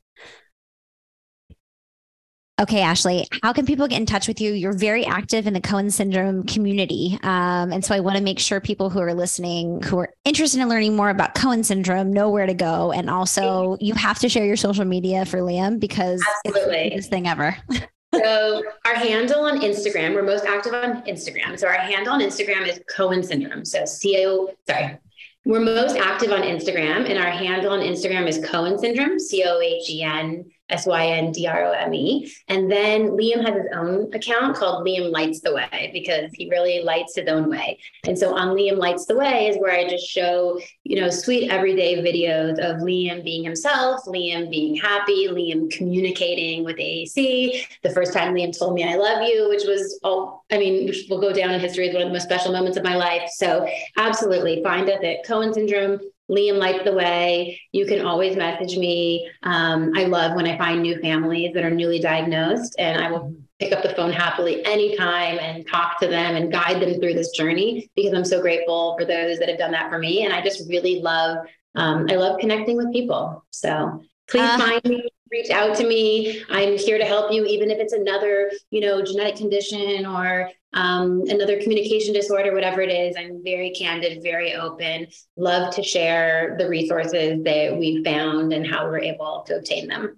Okay, Ashley, how can people get in touch with you? You're very active in the Cohen syndrome community. Um, and so I want to make sure people who are listening, who are interested in learning more about Cohen syndrome, know where to go. And also, you have to share your social media for Liam because Absolutely. it's the biggest thing ever. so our handle on Instagram, we're most active on Instagram. So our handle on Instagram is Cohen syndrome. So C O sorry. We're most active on Instagram, and our handle on Instagram is Cohen syndrome, C O H E N S Y N D R O M E. And then Liam has his own account called Liam Lights the Way because he really lights his own way. And so on Liam Lights the Way is where I just show, you know, sweet everyday videos of Liam being himself, Liam being happy, Liam communicating with AAC. The first time Liam told me I love you, which was, oh, I mean, which will go down in history as one of the most special moments of my life. So absolutely find us at Cohen Syndrome Liam lights the way. You can always message me. Um, I love when I find new families that are newly diagnosed, and I will pick up the phone happily anytime and talk to them and guide them through this journey because I'm so grateful for those that have done that for me. And I just really love, um, I love connecting with people. So please uh, find me reach out to me i'm here to help you even if it's another you know genetic condition or um, another communication disorder whatever it is i'm very candid very open love to share the resources that we've found and how we're able to obtain them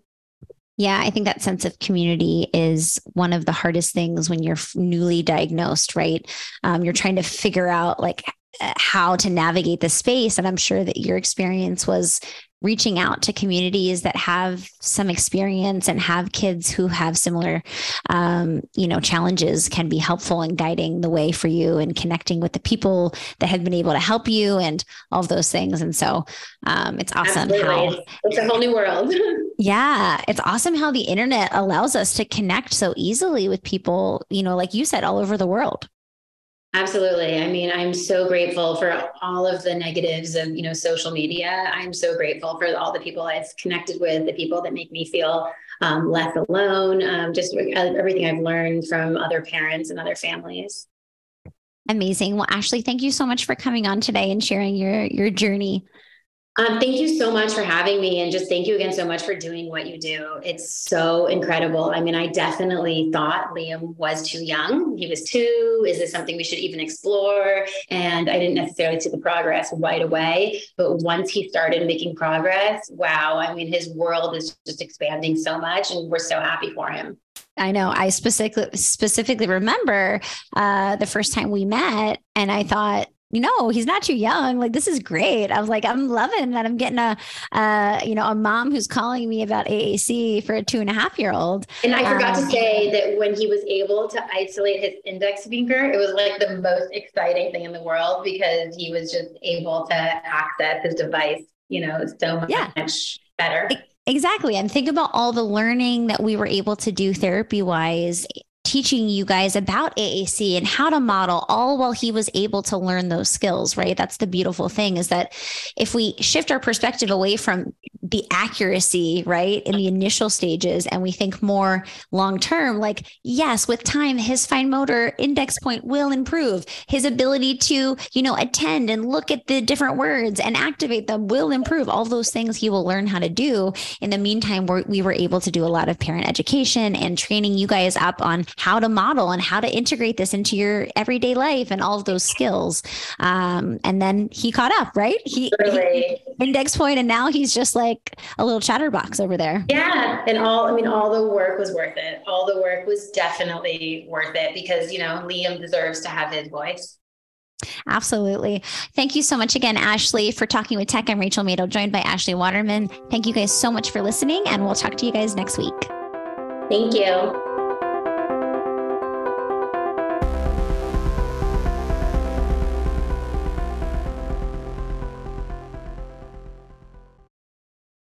yeah, I think that sense of community is one of the hardest things when you're newly diagnosed, right? Um, you're trying to figure out like how to navigate the space. And I'm sure that your experience was reaching out to communities that have some experience and have kids who have similar um, you know challenges can be helpful in guiding the way for you and connecting with the people that have been able to help you and all of those things. And so um, it's awesome Absolutely. how it's a whole new world. Yeah it's awesome how the internet allows us to connect so easily with people you know like you said all over the world Absolutely. I mean, I'm so grateful for all of the negatives of, you know, social media. I'm so grateful for all the people I've connected with, the people that make me feel um, less alone, um, just everything I've learned from other parents and other families. Amazing. Well, Ashley, thank you so much for coming on today and sharing your your journey. Um, thank you so much for having me. And just thank you again so much for doing what you do. It's so incredible. I mean, I definitely thought Liam was too young. He was two. Is this something we should even explore? And I didn't necessarily see the progress right away. But once he started making progress, wow, I mean, his world is just expanding so much. And we're so happy for him. I know. I specifically specifically remember uh, the first time we met, and I thought, know, he's not too young. Like this is great. I was like, I'm loving that I'm getting a, uh, you know, a mom who's calling me about AAC for a two and a half year old. And I forgot um, to say that when he was able to isolate his index finger, it was like the most exciting thing in the world because he was just able to access his device, you know, so much yeah. better. Exactly. And think about all the learning that we were able to do therapy wise teaching you guys about AAC and how to model all while he was able to learn those skills, right? That's the beautiful thing is that if we shift our perspective away from the accuracy, right, in the initial stages and we think more long term, like, yes, with time, his fine motor index point will improve. His ability to, you know, attend and look at the different words and activate them will improve. All those things he will learn how to do. In the meantime, we were able to do a lot of parent education and training you guys up on how to model and how to integrate this into your everyday life and all of those skills. Um, and then he caught up, right? He, he index point, and now he's just like a little chatterbox over there. Yeah, and all I mean, all the work was worth it. All the work was definitely worth it because you know Liam deserves to have his voice. Absolutely. Thank you so much again, Ashley, for talking with Tech. I'm Rachel Madel, joined by Ashley Waterman. Thank you guys so much for listening, and we'll talk to you guys next week. Thank you.